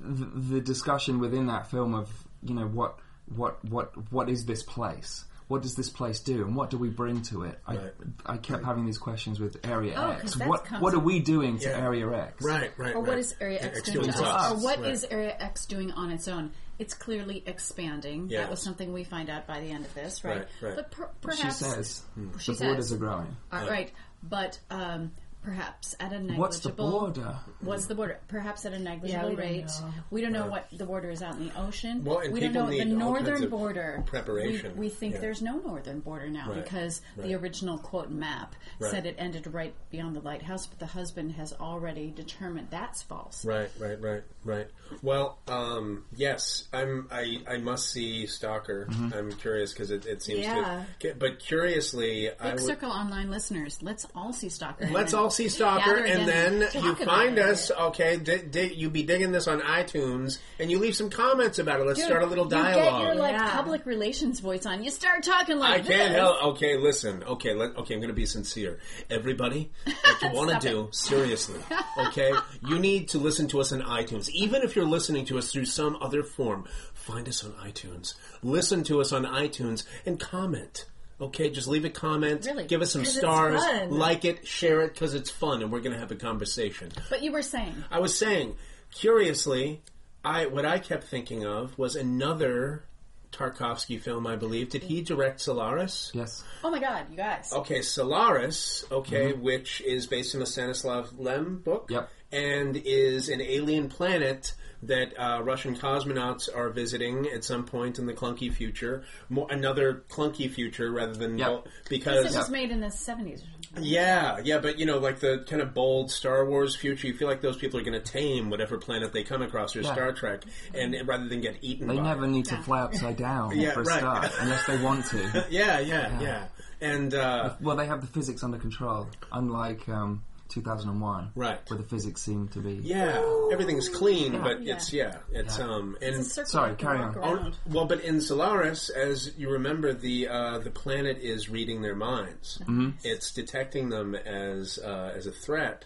the, the discussion within that film of you know what what what what is this place? What does this place do, and what do we bring to it? I, Right. I kept having these questions with Area Oh, X. 'cause that What what are we doing to Yeah. Area X? Right, right. or right. what is Area X X doing doing to to us? us, Or what right. is Area X doing on its own? It's clearly expanding. Yes. That was something we find out by the end of this, right? Right, right. But per- She perhaps says She the borders says. are growing. Uh, right, but um, perhaps at a negligible. What's the border? What's the border? Perhaps at a negligible Yeah, we don't rate. know. We don't know what the border is out in the ocean. Well, we don't people know the need all kinds northern border. preparation. We, we think Yeah. there's no northern border now Right, because right. the original quote map Right. said it ended right beyond the lighthouse, but the husband has already determined that's false. Right, right, right, right. Well, um, yes, I'm. I, I must see Stalker. I'm curious because it, it seems Yeah. to. But curiously, I Book would. Circle online listeners, let's all see Stalker. Let's all See Stalker, and then you about find it. us. Okay, di- di- you be digging this on iTunes, and you leave some comments about it. Let's Dude, start a little You get dialogue. your like Yeah. public relations voice on. You start talking like I this. can't help. Okay, listen. Okay, let, okay. I'm going to be sincere. Everybody, what you (laughs) want to do, seriously, okay? You need to listen to us on iTunes, even if you're listening to us through some other form. Find us on iTunes. Listen to us on iTunes and comment. Okay, just leave a comment. Really? Give us some stars. Like it, share it, because it's fun, and we're going to have a conversation. But you were saying. I was saying, curiously, I what I kept thinking of was another Tarkovsky film. I believe did he direct Solaris? Yes. Oh my god, you guys. Okay, Solaris. Okay, mm-hmm. which is based on a Stanislav Lem book. Yep. And is an alien planet that uh, Russian cosmonauts are visiting at some point in the clunky future. More, another clunky future rather than Yep. because This was made in the 70s yeah, yeah, but you know, like the kind of bold Star Wars future, you feel like those people are going to tame whatever planet they come across, or Yeah. Star Trek, and rather than get eaten. They by never it. need to fly upside down Yeah, for a right. start, unless they want to. (laughs) Yeah, yeah, yeah, and uh, Well, they have the physics under control, unlike um, 2001, Right. where the physics seem to be. yeah, everything's clean, but Yeah. it's yeah, it's Yeah. um, and It's a Sorry, carry walk on. Oh, well, but in Solaris, as you remember, the uh, the planet is reading their minds. Mm-hmm. It's detecting them as uh, as a threat,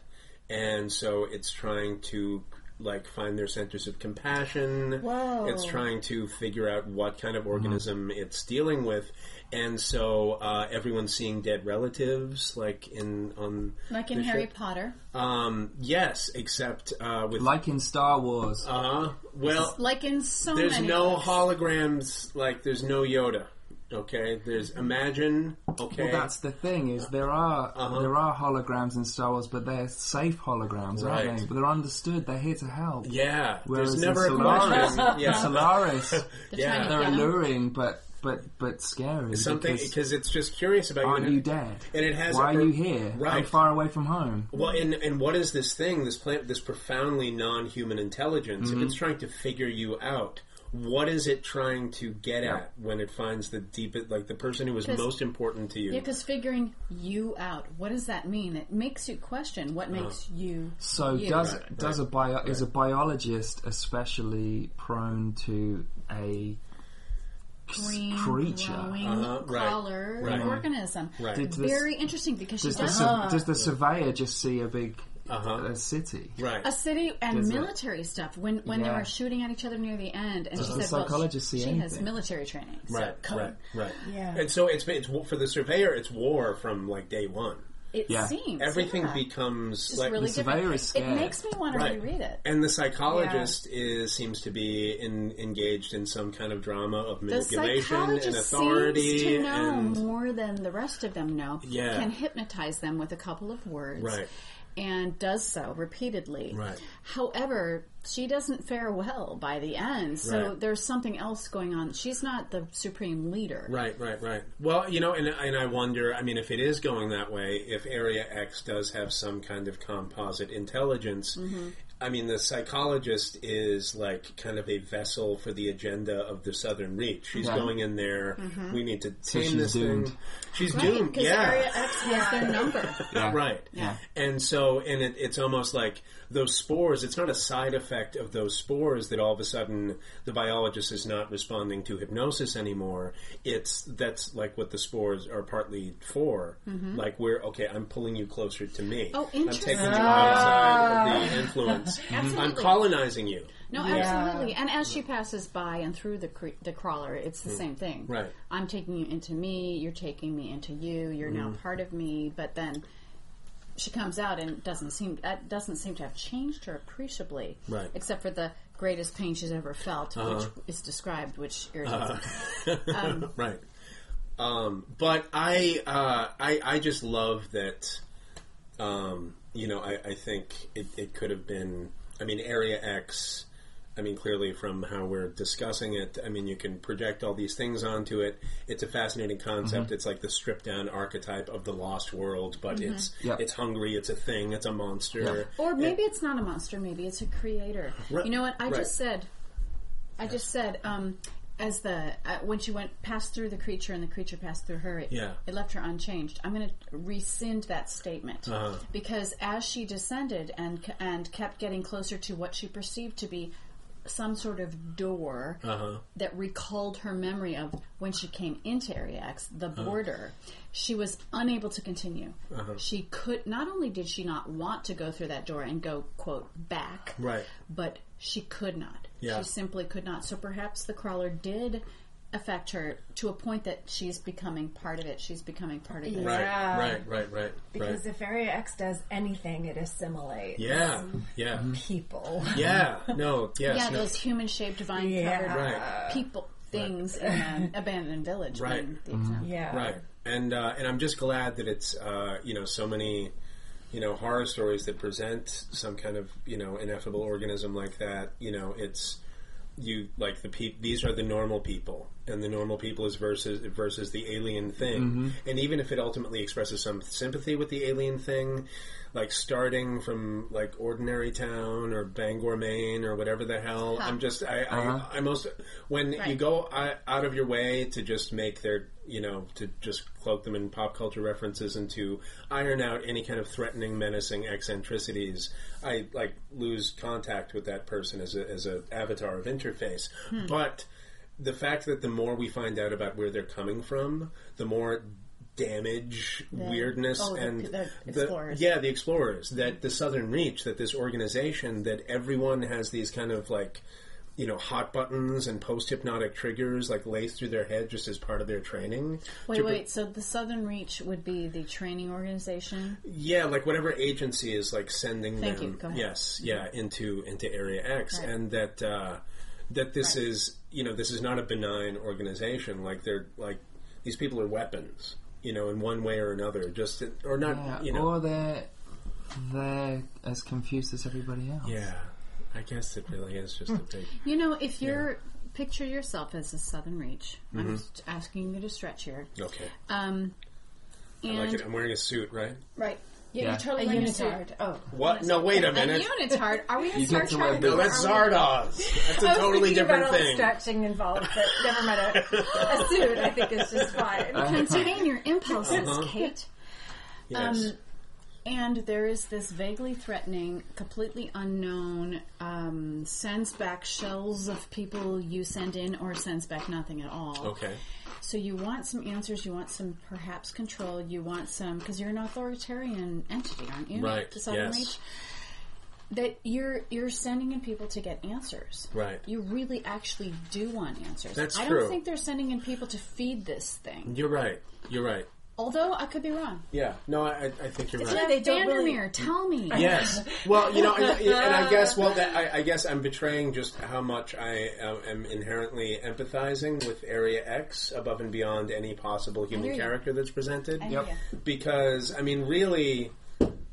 and so it's trying to like find their centers of compassion. Whoa. It's trying to figure out what kind of organism it's dealing with, and so uh, everyone's seeing dead relatives, like in on Like in Harry ship. Potter. Um, yes, except uh, with Like in Star Wars. uh huh. well, Like in so there's many no books. holograms like there's no yoda okay there's imagine okay Well, that's the thing is there are Uh-huh. there are holograms in Star Wars, but they're safe holograms, Right. aren't they? But they're understood. They're here to help. yeah Whereas there's in never a Solaris, question in (laughs) yeah Solaris, They're (laughs) yeah. they're alluring, but but but scary. something because because it's just curious about aren't you you dead? and it has Why a- are you here? I'm right far away from home. well and and what is this thing this plant this profoundly non-human intelligence Mm-hmm. if it's trying to figure you out what is it trying to get Yeah. at when it finds the deepest like the person who is 'Cause- most important to you Yeah, because figuring you out, what does that mean? It makes you question what makes you. So you. does Right, does right, a bio is a biologist especially prone to a green, creature? growing, Uh-huh, right, right. organism? right Very interesting because she Does the, does sur- does the surveyor just see a big Uh-huh. uh, city? right a city and Does it? military stuff when when they were shooting at each other near the end, and Does she the said, "Well, psychologist see she has military training." So right come- right right Yeah. and so it's it's for the surveyor it's war from like day one It Yeah. seems everything yeah. becomes Just like really The surveyor is It makes me want to Right. reread it. and the psychologist is seems to be in, engaged in some kind of drama of The manipulation and authority seems to know and more than the rest of them know. Yeah. Can hypnotize them with a couple of words. Right. And does so repeatedly. Right. However, she doesn't fare well by the end. So Right. there's something else going on. She's not the supreme leader. Right, right, right. Well, you know, and and I wonder. I mean, if it is going that way, if Area X does have some kind of composite intelligence, Mm-hmm. I mean, the psychologist is like kind of a vessel for the agenda of the Southern Reach. She's Yeah. going in there. We need to tame she's this doomed. thing. She's Mm-hmm. Right, doomed. Yeah. Area X has their number. Yeah. (laughs) Right. Yeah. And so, and it, it's almost like those spores, it's not a side effect of those spores that all of a sudden the biologist is not responding to hypnosis anymore. It's, that's like what the spores are partly for. Like, we're, okay, I'm pulling you closer to me. Mm-hmm. Oh, I'm taking interesting. you outside of the influence. (laughs) I'm colonizing you. No, absolutely. And as she passes by and through the cre- the crawler, it's the same thing. Right. I'm taking you into me. You're taking me into you. You're now Mm-hmm. part of me. But then she comes out and doesn't seem that doesn't seem to have changed her appreciably. Right. Uh-huh. Except for the greatest pain she's ever felt, which is described, which irritates me. (laughs) right. Um, but I, uh, I, I just love that. Um, you know, I, I think it, it could have been. I mean, Area X. I mean, clearly from how we're discussing it, I mean, you can project all these things onto it. It's a fascinating concept. It's like the stripped down archetype of the lost world, but it's Yep. it's hungry. It's a thing. It's a monster. Or maybe it's not a monster. Maybe it's a creator. Right. You know what? I Right. just said. I just said. Um, as the uh, when she went passed through the creature and the creature passed through her, it, Yeah. it left her unchanged. I'm going to rescind that statement Uh-huh. because as she descended and and kept getting closer to what she perceived to be some sort of door Uh-huh. that recalled her memory of when she came into Area X, the Uh-huh. border. She was unable to continue. She could not only did she not want to go through that door and go quote back, Right. but she could not. Yeah. She simply could not. So perhaps the crawler did affect her to a point that she's becoming part of it. She's becoming part of it. Right, Yeah. right, right, right. Because right. if Area X does anything, it assimilates Yeah, yeah, people. (laughs) yeah. No, yes, Yeah, no. those human-shaped vine-covered Yeah. Right. people things in an (laughs) abandoned village. Right. being the example. Yeah. Right, and uh, and I'm just glad that it's uh, you know so many you know horror stories that present some kind of you know ineffable organism like that. You know, it's you like the peop These are the normal people, and the normal people is versus versus the alien thing. Mm-hmm. And even if it ultimately expresses some sympathy with the alien thing. Like starting from like ordinary town or Bangor, Maine, or whatever the hell. I'm just I, I uh-huh. I most when you go out of your way to just make their you know to just cloak them in pop culture references and to iron out any kind of threatening menacing eccentricities i like lose contact with that person as a as a avatar of interface. Hmm. But the fact that the more we find out about where they're coming from the more damage weirdness oh, and the explorers. yeah the explorers that the southern reach that this organization that everyone has these kind of like you know, hot buttons and post hypnotic triggers like laced through their head just as part of their training. Wait, wait. So the Southern Reach would be the training organization. Yeah, like whatever agency is like sending Thank them. you. Go ahead. Yes, yeah, into into Area X, Right. and that uh, that this is you know this is not a benign organization. Like they're like these people are weapons. You know, in one way or another, just or not. Yeah, you know, or they're they're as confused as everybody else. yeah. I guess it really is just a big. You know, if you're picture yourself as a Southern Reach, Mm-hmm. I'm just asking you to stretch here. Okay, Um, I and like it. I'm wearing a suit, right? right, Yeah, Yeah. totally A unitard. Oh, What? No, wait a a minute. unitard. Are we in You Star get to Trek? No, boots. that's Are we- Zardoz. That's a (laughs) I was totally thinking different about all the thing. stretching involved, but never mind. A, a suit, I think, is just fine. Contain your impulses, Uh-huh. Kate. Yes. Um, and there is this vaguely threatening, completely unknown, um, sends back shells of people you send in or sends back nothing at all. okay. So you want some answers, you want some perhaps control, you want some, because you're an authoritarian entity, aren't you? Right, To Southern yes. That you're you're sending in people to get answers. Right. You really actually do want answers. That's I true. don't think they're sending in people to feed this thing. You're right. You're right. Although I could be wrong. Yeah. No, I, I think you're right. Yeah, they don't really- tell me. (laughs) Yes. Well, you know, and, and I guess, well, that, I, I guess I'm betraying just how much I uh, am inherently empathizing with Area X above and beyond any possible human character that's presented. I Yep. Because I mean, really,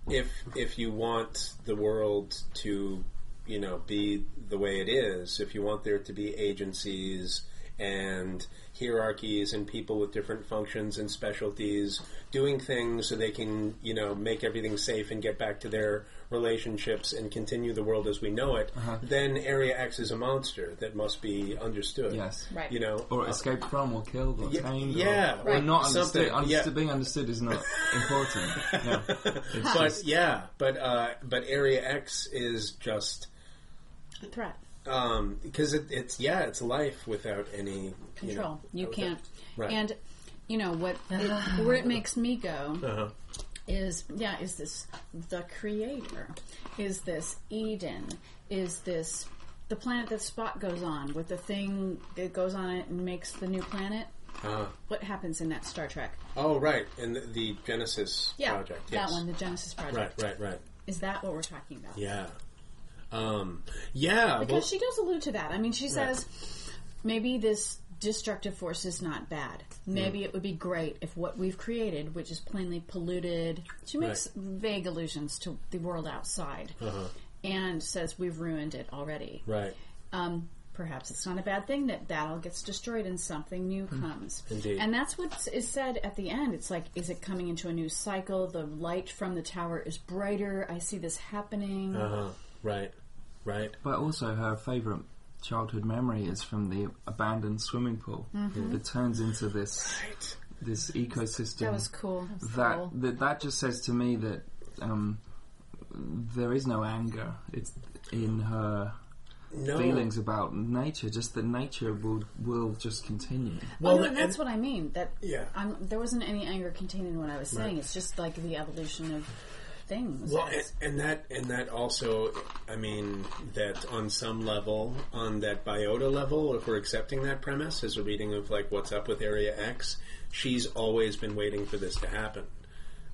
if if you want the world to, you know, be the way it is, if you want there to be agencies and hierarchies and people with different functions and specialties doing things so they can, you know, make everything safe and get back to their relationships and continue the world as we know it, then Area X is a monster that must be understood. Yes. Right. You know, Or escaped from, or killed, or Yeah, tamed, yeah, or, or not Something, understood. understood yeah. Being understood is not (laughs) important. No, but just, yeah, but uh, but Area X is just A threat. Um, because it, it's yeah, it's life without any you Control. know, You, without- can't. Right. And, you know, what it, (sighs) where it makes me go Uh-huh. is, yeah, is this the creator? Is this Eden? Is this the planet that Spock goes on with the thing that goes on it and makes the new planet? Uh, What happens in that Star Trek? oh, right, and the, the Genesis Yeah, project. that Yes. one, the Genesis project. Right, right, right. Is that what we're talking about? Yeah. Um, yeah. Because well, she does allude to that. I mean, she says maybe this destructive force is not bad. Maybe it would be great if what we've created, which is plainly polluted, she makes vague allusions to the world outside and says we've ruined it already. right. Um, perhaps it's not a bad thing that that all gets destroyed and something new comes. Indeed. And that's what is said at the end. It's like, is it coming into a new cycle? The light from the tower is brighter. I see this happening. Uh huh. Right. Right. but also her favorite childhood memory is from the abandoned swimming pool that turns into this Right. this ecosystem. That was cool. that, Cool. that that just says to me that um, there is no anger. It's in her No. feelings about nature. Just that nature will will just continue. Well, Well, no, and that's what I mean. That Yeah. I'm, there wasn't any anger contained in what I was saying. It's just like the evolution of things. Well, and, and that and that also, I mean, that on some level, on that biota level, if we're accepting that premise as a reading of like what's up with Area X, she's always been waiting for this to happen.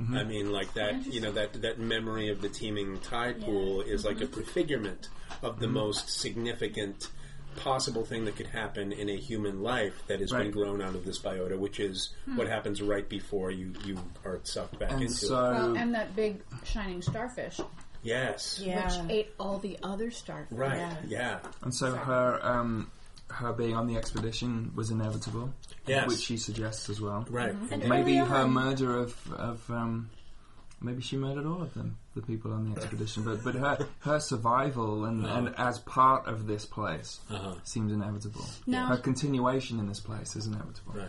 Mm-hmm. I mean, like that, you know, that that memory of the teeming tide pool is like a mm-hmm. prefigurement of the mm-hmm. most significant possible thing that could happen in a human life that has been grown out of this biota, which is what happens right before you you are sucked back And into so, it. well, and that big shining starfish, Yes. Yeah. which ate all the other starfish. Right. Yeah. Yeah. and so her um, her being on the expedition was inevitable, Yes. which she suggests as well. Right. And Maybe her murder of of um, maybe she murdered all of them, the people on the (laughs) expedition. But but her her survival and, and as part of this place Uh-huh. seems inevitable. Now- her continuation in this place is inevitable. Right.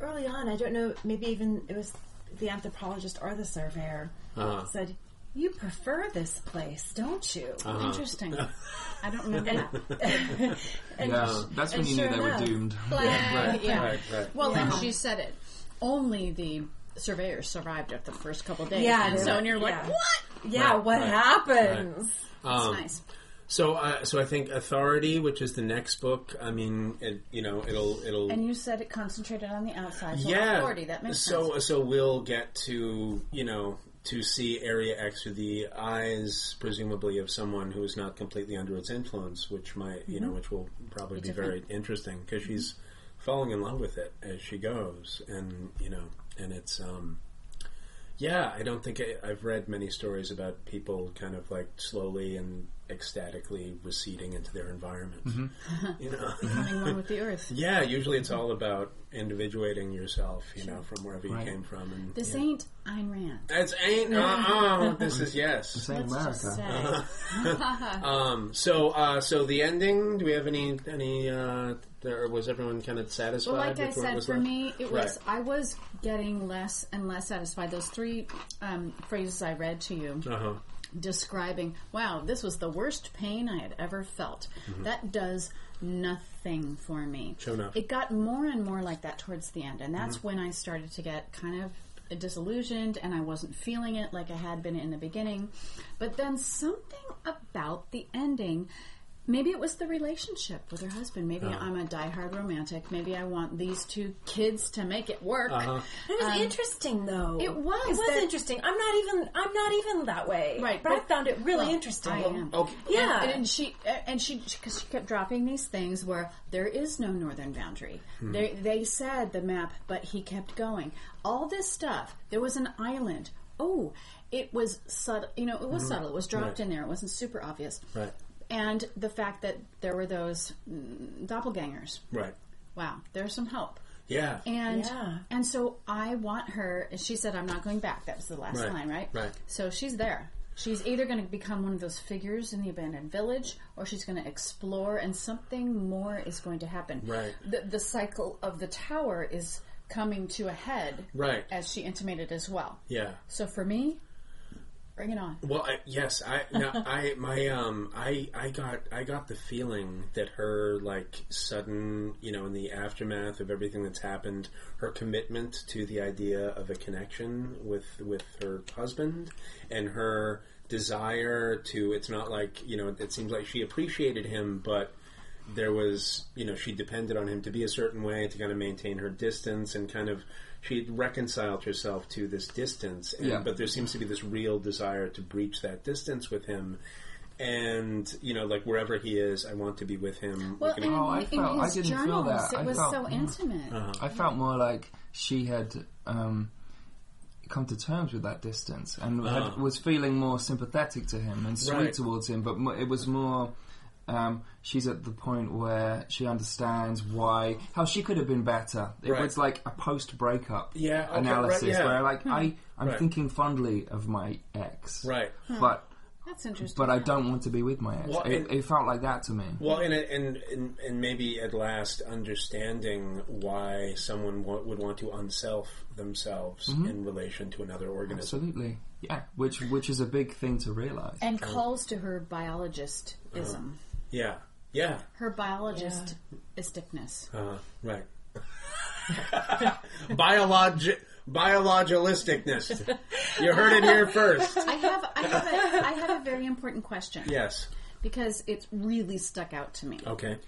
early on, I don't know, maybe even it was the anthropologist or the surveyor Uh-huh. said, "You prefer this place, don't you?" Uh-huh. Interesting. (laughs) I don't remember that. (laughs) And Yeah, that's when you sure knew they enough. were doomed. Right, yeah. Right. Right. Well, and she said it. Only the surveyors survived after the first couple of days. Yeah, and so and you're like, yeah. what? Yeah, Right, what right, happens? That's Um, nice. So, uh, so I think Authority, which is the next book. I mean, it, you know, it'll it'll. And you said it concentrated on the outside. So yeah. authority. That makes so sense. so so we'll get to you know to see Area X through the eyes, presumably of someone who is not completely under its influence, which might you know which will probably be, Be very interesting because she's falling in love with it as she goes, and you know, and it's um. Yeah, I don't think I, I've read many stories about people kind of like slowly and ecstatically receding into their environment. (laughs) You know, Becoming one with the earth. (laughs) yeah. Usually, it's all about individuating yourself. You know, from wherever you came from, and This yeah. ain't Ayn Rand. It's ain't. Uh, oh, (laughs) this is yes. Same Let's America. just say. Um. So, uh, so the ending. Do we have any any? Uh, there, was everyone kind of satisfied? Well, like I with where it said, for left? me, it was I was getting less and less satisfied. Those three um, phrases I read to you, Uh-huh. Describing, "Wow, this was the worst pain I had ever felt." Mm-hmm. That does nothing for me. It got more and more like that towards the end, and that's mm-hmm. when I started to get kind of disillusioned and I wasn't feeling it like I had been in the beginning. But then something about the ending Maybe it was the relationship with her husband. Maybe oh. I'm a diehard romantic. Maybe I want these two kids to make it work. Uh-huh. It was um, interesting, though. it was It was that- interesting. I'm not even. I'm not even that way. Right, but, I found it really Well, interesting. I am. Okay. Yeah. And, and she and she because she kept dropping these things where there is no northern boundary. Hmm. They they said the map, but he kept going. All this stuff. There was an island. Oh, it was subtle. You know, it was hmm. subtle. It was dropped Right. in there. It wasn't super obvious. Right. And the fact that there were those mm, doppelgangers. Right. Wow, there's some help. Yeah. And Yeah. and so I want her. and She said, "I'm not going back." That was the last Right, line, right? right. So she's there. She's either going to become one of those figures in the abandoned village, or she's going to explore, and something more is going to happen. Right. The, the cycle of the tower is coming to a head, Right. As she intimated as well. Yeah. So for me, bring it on. Well, I, yes, I now (laughs) I my um I I got I got the feeling that her like sudden you know in the aftermath of everything that's happened, her commitment to the idea of a connection with with her husband and her desire to it's not like you know it seems like she appreciated him but there was, you know, she depended on him to be a certain way to kind of maintain her distance and kind of she had reconciled herself to this distance. And, Yeah. But there seems to be this real desire to breach that distance with him. And, you know, like wherever he is, I want to be with him. Well, Like and an- Oh, I in, felt- in I his didn't feel journals, that. it I was felt- so intimate. I felt more like she had um, come to terms with that distance and had, was feeling more sympathetic to him and sweet Right. towards him. But it was more. Um, she's at the point where she understands why how she could have been better. It Right. was like a post breakup Yeah, okay, analysis right, yeah. where like I I'm Right. thinking fondly of my ex, Right. Hmm. but That's interesting. but I don't want to be with my ex. Well, it, and- it felt like that to me. Well, and, and and and maybe at last understanding why someone wa- would want to unself themselves mm-hmm. in relation to another organism. Absolutely, yeah. Which which is a big thing to realize. and calls to her biologistism, uh-huh. Yeah, yeah, her biologisticness. uh, right. (laughs) Biologi- biologilisticness. You heard it here first. I have, I have, a, I have a very important question Yes. because it's really stuck out to me. Okay.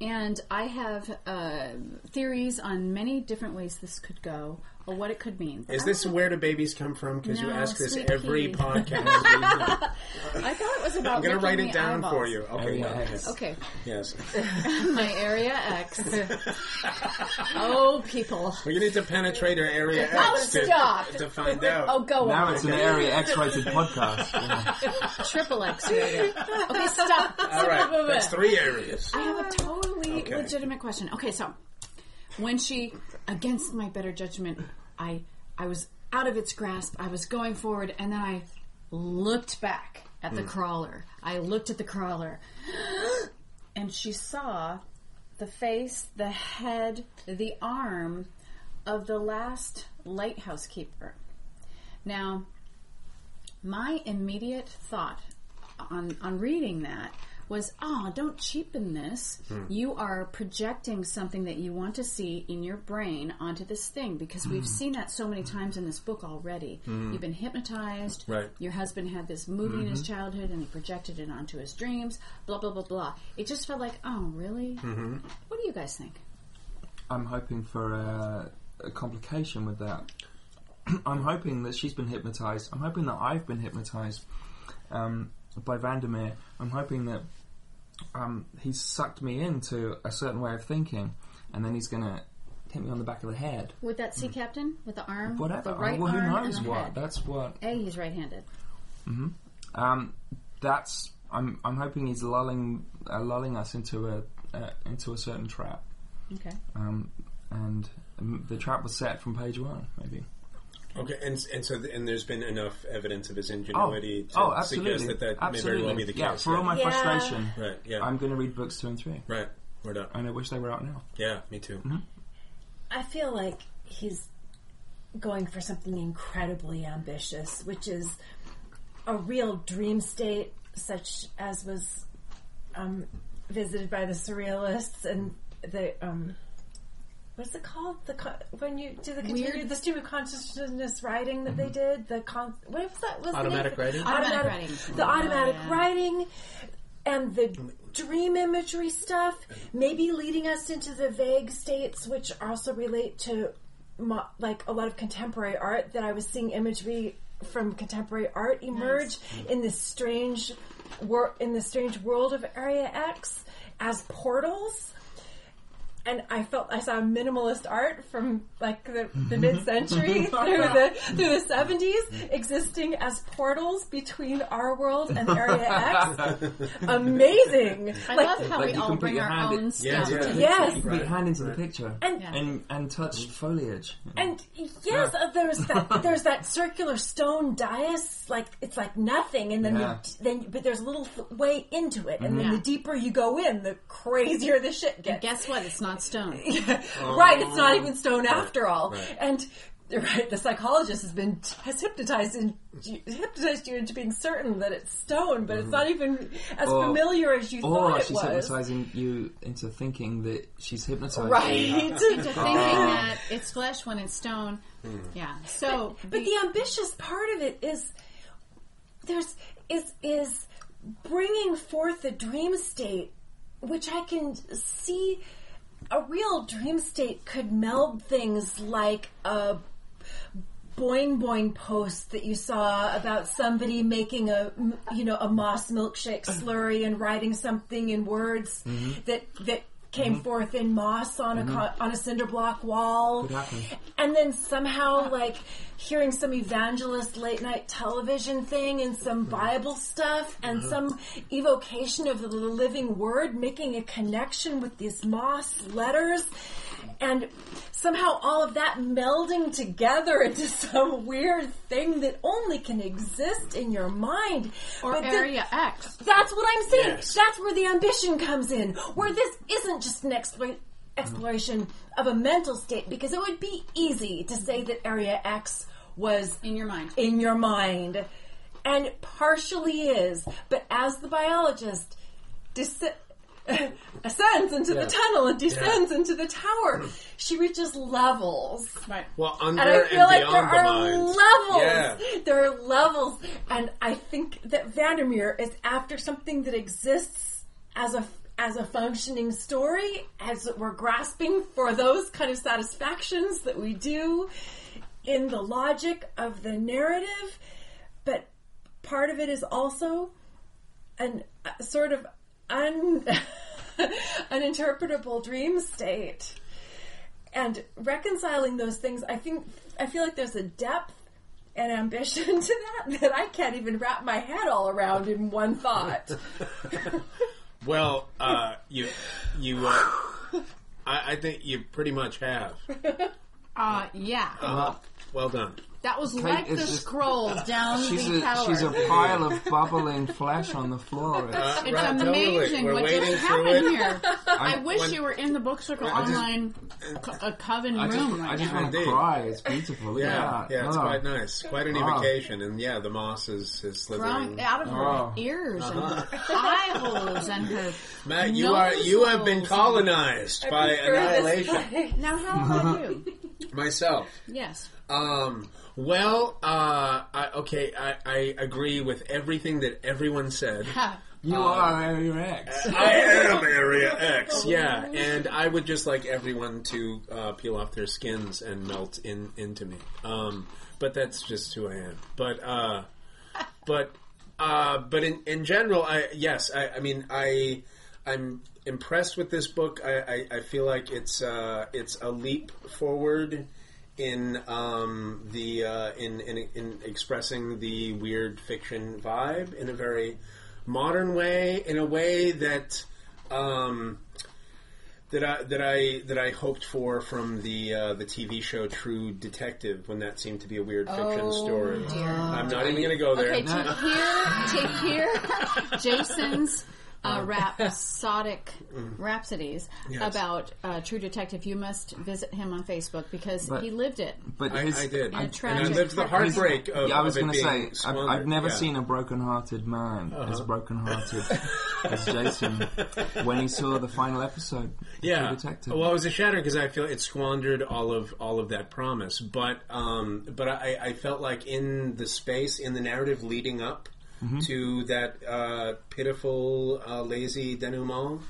And I have uh, theories on many different ways this could go or what it could mean. Is this where do babies come from? Because you No, ask this sweet every pea. podcast. (laughs) I thought it was about. I'm going to write it the down for you. Okay. Area well, X. Okay, Yes. (laughs) my area X. (laughs) oh, people. Well, you need to penetrate her area Oh, X to, stop. to find out. Oh, go Now on. it's an Area X-rated podcast. Yeah. (laughs) Triple X rated. Okay, stop. All right. That's three areas. I have a totally Okay. legitimate question. Okay, so when she, against my better judgment, I I was out of its grasp. I was going forward, and then I looked back at the hmm. crawler. I looked at the crawler, (gasps) and she saw the face, the head, the arm of the last lighthouse keeper. Now, my immediate thought on on reading that was, "Oh, don't cheapen this. Hmm. You are projecting something that you want to see in your brain onto this thing because we've hmm. seen that so many hmm. times in this book already. You've been hypnotized. Right. Your husband had this movie in his mm-hmm. childhood and he projected it onto his dreams. Blah blah blah blah. It just felt like, oh, really? Mm-hmm. What do you guys think? I'm hoping for a, a complication with that. (clears throat) I'm hoping that she's been hypnotized. I'm hoping that I've been hypnotized um, by Vandermeer. I'm hoping that um, he's sucked me into a certain way of thinking, and then he's going to hit me on the back of the head. With that sea captain with the arm, Whatever. the right well, who arm knows and the what? head. That's what. A, he's right-handed. Hmm. Um, that's. I'm. I'm hoping he's lulling uh, lulling us into a uh, into a certain trap. Okay. Um, and um, the trap was set from page one, maybe. Okay, and and so and there's been enough evidence of his ingenuity to oh, suggest that that absolutely. may very well be the case. Yeah, for all my Yeah. frustration, right, yeah, I'm going to read books two and three, right, word up. and I wish they were out now. Yeah, me too. I feel like he's going for something incredibly ambitious, which is a real dream state, such as was um, visited by the surrealists and the um, what's it called? The con- when you do the continued Weird. the stream of consciousness writing that they did. The con- what was that? Was the name Automatic for- writing? Automatic writing. The oh, automatic yeah. writing and the dream imagery stuff, maybe leading us into the vague states, which also relate to mo- like a lot of contemporary art. That I was seeing imagery from contemporary art emerge in this strange wor- in the strange world of Area X as portals. And I felt I saw minimalist art from like the, the mid century (laughs) through the through the seventies existing as portals between our world and Area X. (laughs) Amazing. I Like- love how like we all bring our own in- stuff Yeah, to yeah. the Yes. You put your hand into the picture And- and and touch foliage. And yes, uh, there's that (laughs) there's that circular stone dais, like it's like nothing, and then Yeah. the, then but there's a little th- way into it, and then Yeah. the deeper you go in, the crazier the shit gets. Guess what? It's not stone. (laughs) (laughs) right, it's not oh. even stone after all, right. and. Right, the psychologist has been has hypnotized in, hypnotized you into being certain that it's stone, but it's not mm-hmm. even as Or- familiar as you Or thought it she's was. hypnotizing you into thinking that she's hypnotized you. Right. (laughs) Into thinking that it's flesh when it's stone. Hmm. Yeah. So, But the ambitious part of it is there's is is bringing forth the dream state, which I can see. A real dream state could meld things like a boing boing post that you saw about somebody making a you know a moss milkshake slurry and writing something in words mm-hmm. that that came mm-hmm. forth in moss on a mm-hmm. co- on a cinder block wall. And then somehow like hearing some evangelist late night television thing and some mm-hmm. bible stuff and uh-huh. some evocation of the living word making a connection with these moss letters and somehow all of that melding together into (laughs) some weird thing that only can exist in your mind. Or But the- Area X. that's what I'm saying. Yes. That's where the ambition comes in, where this isn't just an explo- exploration of a mental state, because it would be easy to say that Area X was In your mind. in your mind, and partially is. But as the biologist dis- (laughs) ascends into the tunnel and descends into the tower, she reaches levels. Right. Well, under And I and, feel like there the are mind. levels. Yeah. There are levels, and I think that Vandermeer is after something that exists as a as a functioning story, as we're grasping for those kind of satisfactions that we do in the logic of the narrative, but part of it is also an a sort of un (laughs) uninterpretable dream state and reconciling those things i think i feel like there's a depth and ambition (laughs) to that that i can't even wrap my head all around in one thought (laughs) Well, uh, you, you, uh, I, I think you pretty much have. Uh, yeah. Uh, well done. That was Kate like the is just- scrolls (laughs) down She's the a tower. she's a pile of bubbling flesh on the floor. It's, Uh, It's right, amazing totally. What waiting just happened it. here. (laughs) I, wish when- you were in the Book Circle I just- online co- a coven I just, room I right just want to cry. It's beautiful. Look Yeah, yeah, it's Oh. quite nice. Quite an evocation, and yeah, the moss is, is slithering. Growing out of her Oh. ears and Uh-huh. her eye holes and her. (laughs) Matt, you are you have been colonized by annihilation. Now, how about you? Myself. Yes. Um, well, uh, I, okay, I, I agree with everything that everyone said. Ha. You are Area X. (laughs) I am Area X, yeah, and I would just like everyone to uh, peel off their skins and melt in into me. Um, but that's just who I am. But uh, (laughs) but uh, but in, in general, I yes, I, I mean I I'm impressed with this book. I, I, I feel like it's uh, it's a leap forward in um, the uh, in, in in expressing the weird fiction vibe in a very modern way, in a way that. Um, that I that I that I hoped for from the uh, the TV show True Detective when that seemed to be a weird fiction Oh, story. dear. I'm not even going to go there. Okay, to (laughs) hear, to hear (laughs) Jason's uh, rhapsodic (laughs) rhapsodies Mm-hmm. Yes. about uh, True Detective, you must visit him on Facebook because But- he lived it. But I, his, I did, a and I tragic- lived the heartbreak of, Yeah, I was of it going to say, being I've. I've never Yeah. Uh-huh. seen a broken-hearted man as broken-hearted (laughs) as Jason when he saw the final episode. of yeah. True Detective. Well, it was a shatter because I feel it squandered all of all of that promise. But um, but I, I felt like in the space in the narrative leading up Mm-hmm. to that uh, pitiful, uh, lazy denouement,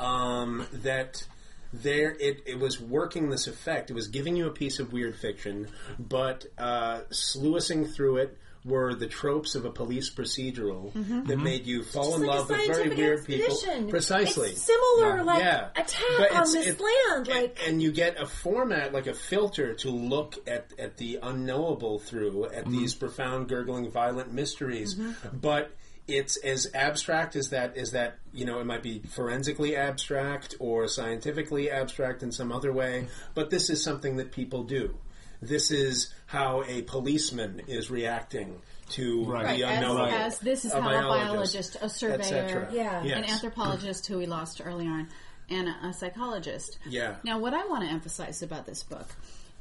um, that there it, it was working this effect. It was giving you a piece of weird fiction, but uh, sluicing through it were the tropes of a police procedural mm-hmm. that mm-hmm. made you fall in Mm-hmm. like love with very weird people. Precisely. It's similar, like Yeah. attack But on this it- land. and- Like and you get a format like a filter to look at, at the unknowable through at mm-hmm. these profound gurgling violent mysteries but it's as abstract as that is that you know it might be forensically abstract or scientifically abstract in some other way but this is something that people do this is how a policeman is reacting to Right. the Right, as, as this is a how a biologist, biologist, a surveyor. Yeah. Yes. an anthropologist who we lost early on, and a, a psychologist. Yeah. Now, what I want to emphasize about this book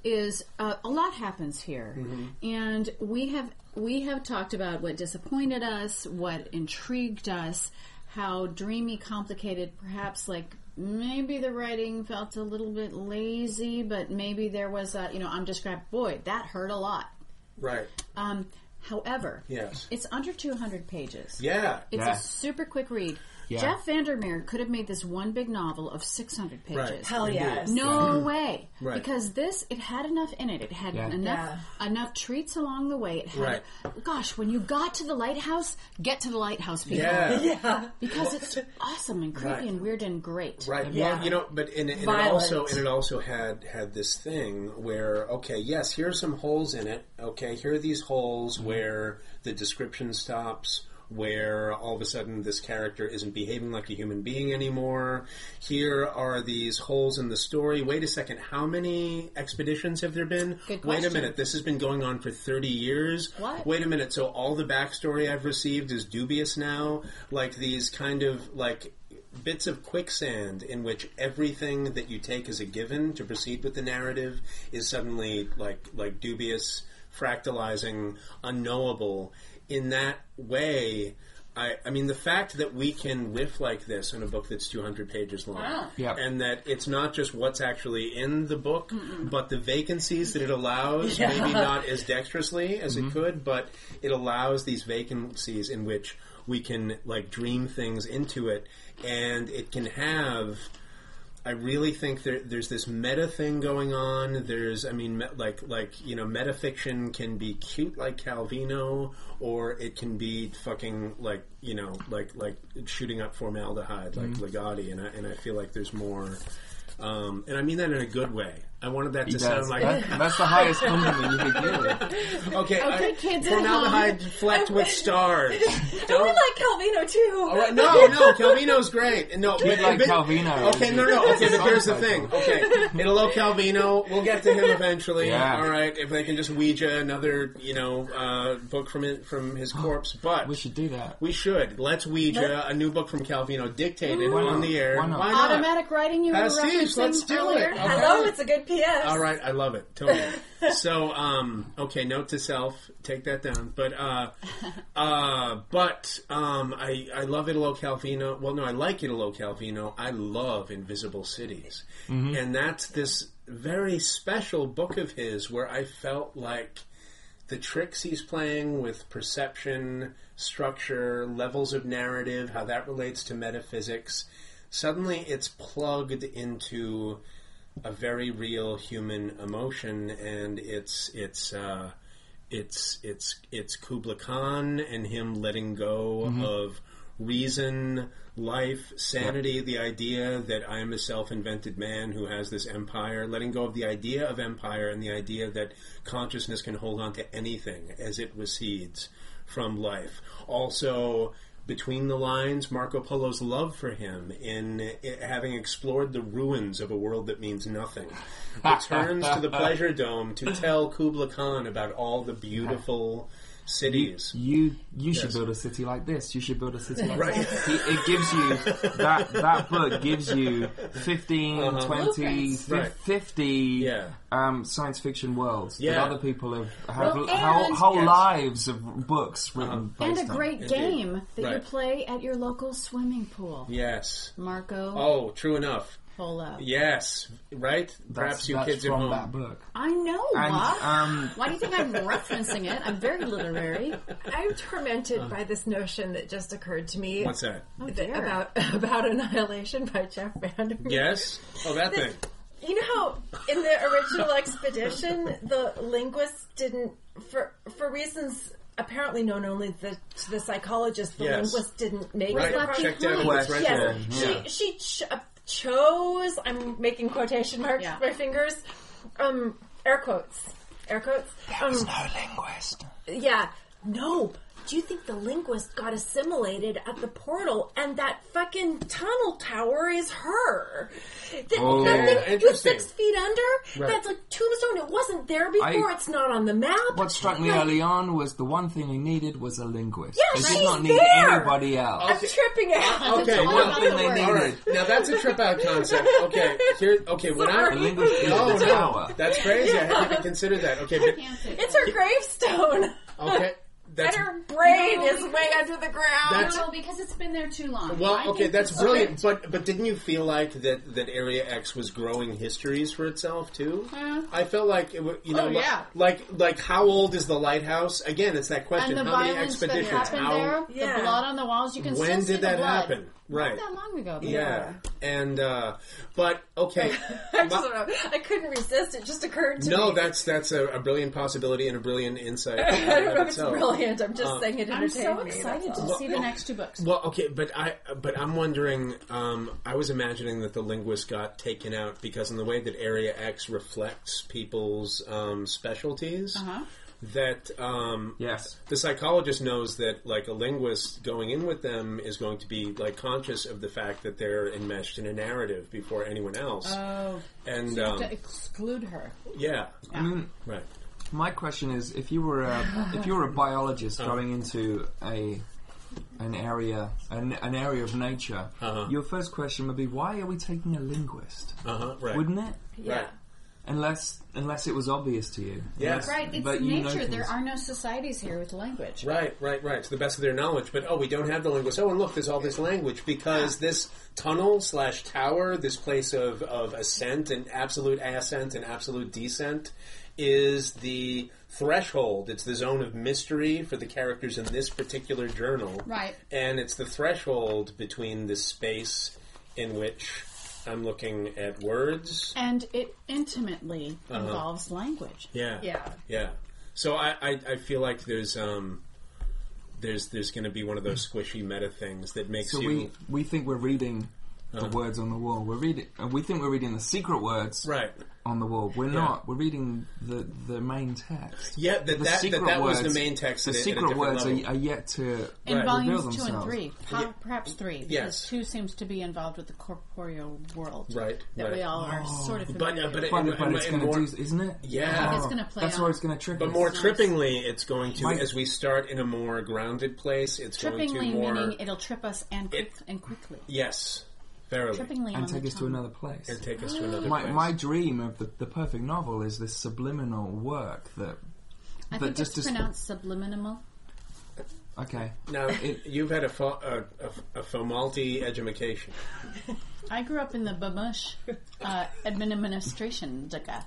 is uh, a lot happens here, Mm-hmm. and we have we have talked about what disappointed us, what intrigued us, how dreamy, complicated, perhaps like. Maybe the writing felt a little bit lazy, but maybe there was a, you know, I'm just described, boy, that hurt a lot. right Um, however, Yes. it's under 200 pages. yeah It's Yeah. a super quick read. Yeah. Jeff Vandermeer could have made this one big novel of 600 pages. Right. hell Indeed. yes. No way. Right. Because this, it had enough in it. It had Yeah. enough enough treats along the way. It had, Right. gosh, when you got to the lighthouse, get to the lighthouse, people. yeah (laughs) Yeah. Because it's awesome and creepy Right. and weird and great. Right. Yeah. Well, you know, but and, and it also and it also had had this thing where okay, yes, here's some holes in it. Okay, here are these holes mm-hmm. where the description stops where all of a sudden this character isn't behaving like a human being anymore. Here are these holes in the story. Wait a second, how many expeditions have there been? Good Wait a minute, this has been going on for 30 years. What? Wait a minute, so all the backstory I've received is dubious now? Like these kind of like bits of quicksand in which everything that you take as a given to proceed with the narrative is suddenly like like dubious, fractalizing, unknowable. In that way, I, I mean, the fact that we can riff like this in a book that's 200 pages long, Wow. Yep. and that it's not just what's actually in the book, but the vacancies that it allows, maybe not as dexterously as it mm-hmm. could, but it allows these vacancies in which we can like dream things into it, and it can have. I really think there, there's this meta thing going on. There's, I mean, me, like, like you know, metafiction can be cute like Calvino, or it can be fucking like, you know, like like shooting up formaldehyde like Ligotti, and I and I feel like there's more. Um, and I mean that in a good way. I wanted that to He sound like That- that's the highest compliment you could give. okay. (laughs) Okay, I, kids at formaldehyde flecked with (laughs) stars. I Don't like Calvino too. all right, no, no, Calvino's great. No, Kid like Calvino. Okay, no, no. Okay, but here's the Song thing. title. Okay, Italo Calvino. We'll get to him eventually. Yeah. All right, if they can just Ouija another, you know, uh, book from it, from his (gasps) corpse. But We should do that. we should. Let's Ouija a new book from Calvino, dictated Why on the air. Why not? Automatic writing you were Pastiche, referencing let's do earlier. it. Hello, it's a good PS. All right, I love it. Totally. (laughs) so, um, okay, note to self, take that down. But, uh, uh, but, um, I, I love Italo Calvino. Well, no, I like Italo Calvino. I love Invisible Cities. And that's this very special book of his where I felt like the tricks he's playing with perception, structure, levels of narrative, how that relates to metaphysics, suddenly it's plugged into a very real human emotion, and it's it's uh, it's it's it's Kubla Khan and him letting go of reason, life, sanity, the idea that I am a self-invented man who has this empire, letting go of the idea of empire and the idea that consciousness can hold on to anything as it recedes from life. Also, between the lines, Marco Polo's love for him in i having explored the ruins of a world that means nothing, returns to the (laughs) pleasure dome to tell Kubla Khan about all the beautiful cities. You you should Yes. build a city like this. You should build a city like Right. this. He, it gives you that that book gives you 15, Uh-huh. 20, Blueprints. Right. 50 Yeah. um, science fiction worlds Yeah. that other people have have Well, whole, and- whole Yes. lives of books written And based a on. great Indeed. game that you play at your local swimming pool. Yes. Marco Oh, true enough. Polo. Yes. Right? That's, Perhaps you that's kids at from home. that book. I know, And what? um, Why do you think I'm (laughs) referencing it? I'm very literary. (laughs) I'm tormented by this notion that just occurred to me. What's that? that- dear. about (laughs) about Annihilation by Jeff Vandermeer. Yes? Oh, that thing. You know how in the original expedition the linguists didn't for for reasons apparently known only the, to the psychologist the Yes. linguist didn't make Right. it across Checked out behind. the Question. Yes, Yeah. she she ch- uh, chose. I'm making quotation marks Yeah. with my fingers. Um, air quotes, air quotes. Um, no linguist. yeah, no. Do you think the linguist got assimilated at the portal, and that fucking tunnel tower is her? That, Oh. that thing was Interesting. six feet under. Right. That's a tombstone. It wasn't there before. I- it's not on the map. What struck me Like, early on was the one thing we needed was a linguist. Yeah, they she's did not need there. anybody else. I'm tripping out. Okay, all well, thing they needed. all right. Now that's a trip out concept. Okay, here. Okay, when A I linguist is no the no, that's crazy. I hadn't even considered that. Okay, but It's her gravestone. okay, And that's her brain No, is way under the ground. That's- No, because it's been there too long. I well. Okay, that's brilliant. perfect. But but didn't you feel like that that Area X was growing histories for itself too? I felt like it. wa- You know, Oh, yeah. like like how old is the lighthouse? Again, it's that question. And the how many violence that expeditions? happened how there, Yeah. the blood on the walls, you can when still see did the that blood. happen? Right. Not that long ago. though. Yeah, and uh, but okay. (laughs) I just don't know. I couldn't resist. It just occurred to me. No, me. that's that's a, a brilliant possibility and a brilliant insight. (laughs) I don't know if it's itself. brilliant. I'm just Uh, saying it I'm entertained so me. excited that's to all. see the next two books. Well, okay, but I but I'm wondering. Um, I was imagining that the linguist got taken out because in the way that Area X reflects people's um, specialties. Uh-huh. that um, Yes. the psychologist knows that like a linguist going in with them is going to be like conscious of the fact that they're enmeshed in a narrative before anyone else. Oh, and you have um, to exclude her. yeah, I mean, right. my question is, if you were a, if you were a biologist Uh. going into a an area an, an area of nature, Uh-huh. your first question would be, why are we taking a linguist? Uh huh. Right. Wouldn't it? Yeah. Right. Unless unless it was obvious to you. Yes. Unless- Right, it's but you know nature. there things. are no societies here with language. Right, right, right. To the best of their knowledge, but oh, we don't have the linguist. Oh, and look, there's all this language because this tunnel slash tower, this place of of ascent and absolute ascent and absolute descent, is the threshold. It's the zone of mystery for the characters in this particular journal. Right. and it's the threshold between the space in which I'm looking at words. And it intimately Uh-huh. involves language. Yeah, Yeah. yeah. So I, I, I feel like there's um there's there's going to be one of those squishy meta things that makes So you we we think we're reading the Uh-huh. words on the wall. We're reading. Uh, we think we're reading the secret words right. on the wall. We're not. We're reading the the main text. Yeah, that The that, that, secret that was the words- main text. The at a- at a secret different words level. are, are yet to In Right. volumes reveal two and themselves. three, po- perhaps three, because Yes. two seems to be involved with the corporeal world. Right, That right. we all are sort of But, familiar uh, but with. it- But, And- but and- it's and going to more- do, isn't it? Yeah. It's gonna play That's out. where it's going to trick But us. more trippingly, it's going to My- as we start in a more grounded place. It's going Trippingly to more meaning it'll trip us and quick, It- and quickly. yes, verily, Trippingly and take the us to another place. and take us to another My, place. my dream of the, the perfect novel is this subliminal work that I that think just it's dis- pronounced subliminal. okay. now you've had a fo- a, a, a Fomalti education. I grew up in the Bamush uh, administration. Daga.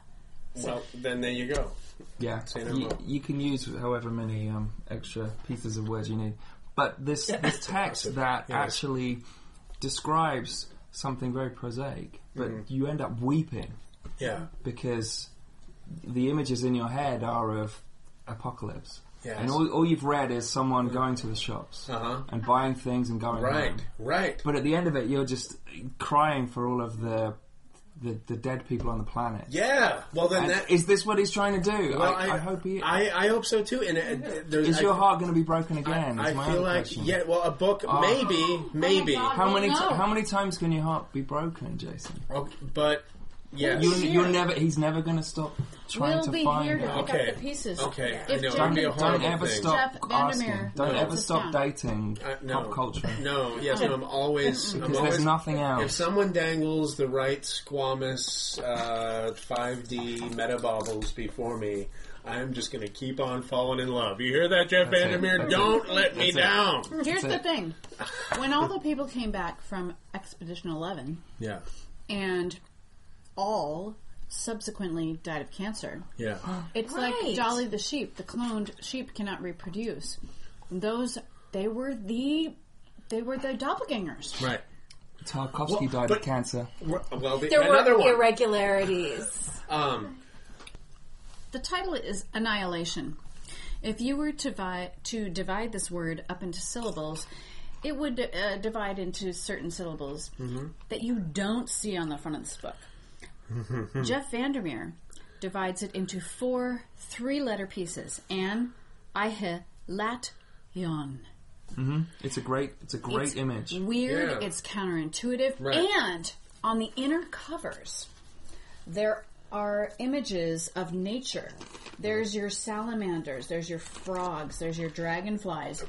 Well, then there you go. Yeah, Say no you, you can use however many um, extra pieces of words you need. But this (laughs) this text that Yes. actually describes something very prosaic, but Mm-hmm. you end up weeping Yeah, because the images in your head are of apocalypse. Yes. And all, all you've read is someone going to the shops Uh-huh. and buying things and going right, home. right. But at the end of it, you're just crying for all of the the, the dead people on the planet. Yeah. Well, then And that is this what he's trying to do? Well, I, I, hope he. I, I hope so too. And uh, it, it- there's, is I, your heart going to be broken again? I is my feel other like question. yeah. Well, a book Oh. maybe, maybe. God. How many? T- no. how many times can your heart be broken, Jason? Okay, but yeah. You, Sure. you're never. He's never going to stop trying We'll to be find here to it. pick Okay. up the pieces. Okay, I If know. Jeff It'd be a and- Don't ever thing. stop Jeff asking. Vandermeer Don't wrote ever this stop down. dating Uh, no, pop culture. No, yes, no, I'm always. (laughs) I'm Because always there's nothing else. If else. someone dangles the right squamous uh, 5D meta baubles before me, I'm just going to keep on falling in love. You hear that, Jeff That's it. Vandermeer? That's Don't let me That's it. down. Here's the That's it. thing: when all the people came back from Expedition Eleven, Yeah, and all subsequently died of cancer, yeah. (gasps) it's Right. like Dolly the sheep. The cloned sheep cannot reproduce. Those they were the they were the doppelgangers. Right. Tarkovsky Well, died but- of cancer. Well, the, There another were one. irregularities. (laughs) Um, The title is Annihilation. If you were to, vi- to divide this word up into syllables, it would uh, divide into certain syllables that you don't see on the front of this book. Jeff Vandermeer divides it into four three letter pieces An, Ihe, Lat, Yon. Mm-hmm. It's a great. It's a great It's image. Weird, Yeah. it's counterintuitive, Right. and on the inner covers, there are images of nature. There's your salamanders, there's your frogs, there's your dragonflies,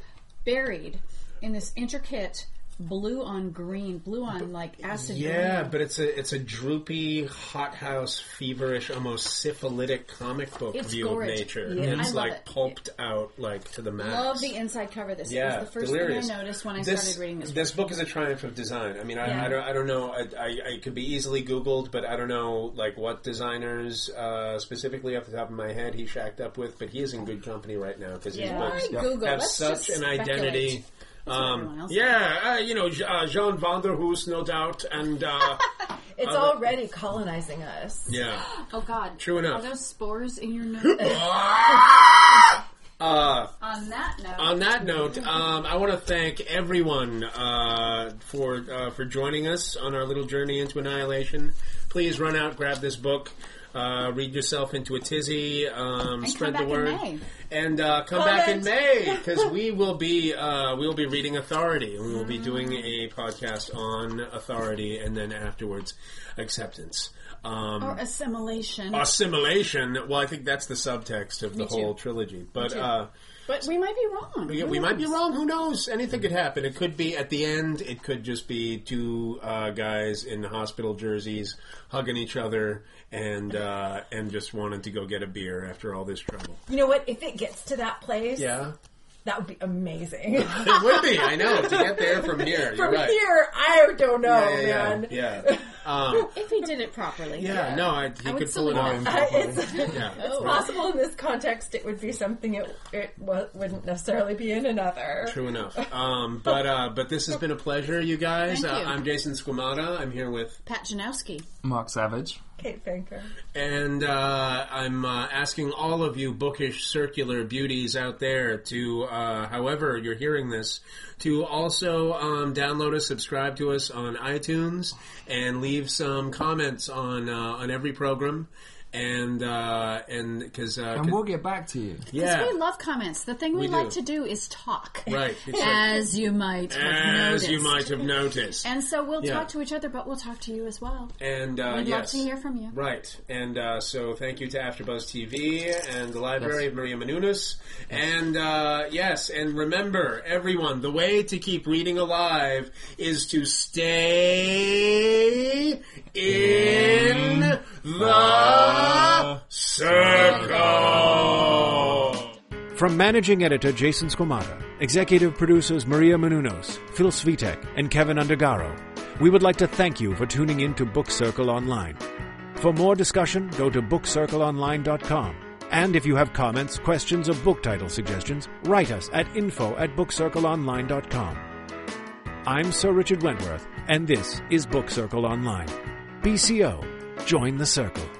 buried in this intricate blue on green, blue on like acid yeah, green. but it's a it's a droopy, hothouse, feverish, almost syphilitic comic book It's view gorgeous. of nature. Yeah. It's like it. pulped out like to the max. Love the inside cover. This Yeah, was the first delirious. thing I noticed when I this, started reading this. This book is a triumph of design. I mean, I, Yeah. I don't, I don't know. I, I, I could be easily Googled, but I don't know like what designers uh, specifically off the top of my head he shacked up with. But he is in good company right now because his books have Let's such an identity. speculate. Everyone Um, else yeah, uh, you know, J- uh, Jean Vanderhoos, no doubt, and uh, (laughs) It's Other- already colonizing us. yeah. (gasps) Oh God! True enough. Are those spores in your nose? (laughs) (laughs) Uh, On that note, on that note, um, I want to thank everyone uh, for uh, for joining us on our little journey into annihilation. Please run out, grab this book. Uh, read yourself into a tizzy, um, spread the back in word, May. and uh, come back in May (laughs) because we will be uh, we will be reading Authority, and we will be doing a podcast on Authority, and then afterwards Acceptance. Um, Or assimilation. assimilation. Well, I think that's the subtext of the too. whole trilogy. But too. uh, but we might be wrong. we, Who we might be knows? wrong. Who knows? Anything could happen. It could be at the end. It could just be two uh, guys in hospital jerseys hugging each other and uh, and just wanting to go get a beer after all this trouble. You know what? If it gets to that place, Yeah, that would be amazing. (laughs) it would be. I know to get there from here. (laughs) You're From right. here, I don't know, yeah, yeah, man. yeah. yeah. (laughs) Um, If he did it properly. yeah, no, I, he I could pull it salute off. Uh, (laughs) it's Yeah. (laughs) it's possible in this context it would be something it, it wa- wouldn't necessarily be in another. True enough. (laughs) Um, but uh, but this has been a pleasure, you guys. Thank Uh, you. I'm Jason Squamata. I'm here with Pat Janowski. Mark Savage. Kate Finker. And uh, I'm uh, asking all of you bookish circular beauties out there to, uh, however you're hearing this, to also um, download us, subscribe to us on iTunes, and leave some comments on uh, on every program. And uh, and because uh, And we'll get back to you. yeah, We love comments. The thing we, We like do. to do is talk. (laughs) right, it's like- As you might have as noticed. you might have noticed. And so we'll Yeah. talk to each other, but we'll talk to you as well. And uh, We'd love to hear from you. Right, and uh, so thank you to AfterBuzz TV and the Library Yes. of Maria Menounos, and uh, yes, and remember, everyone, the way to keep reading alive is to stay in the circle. From managing editor Jason Squamata, executive producers Maria Menounos, Phil Svitek, and Kevin Undergaro, we would like to thank you for tuning in to Book Circle Online. For more discussion, go to bookcircleonline.com. And if you have comments, questions, or book title suggestions, write us at info at bookcircleonline.com. I'm Sir Richard Wentworth, and this is Book Circle Online. BCO, join the circle.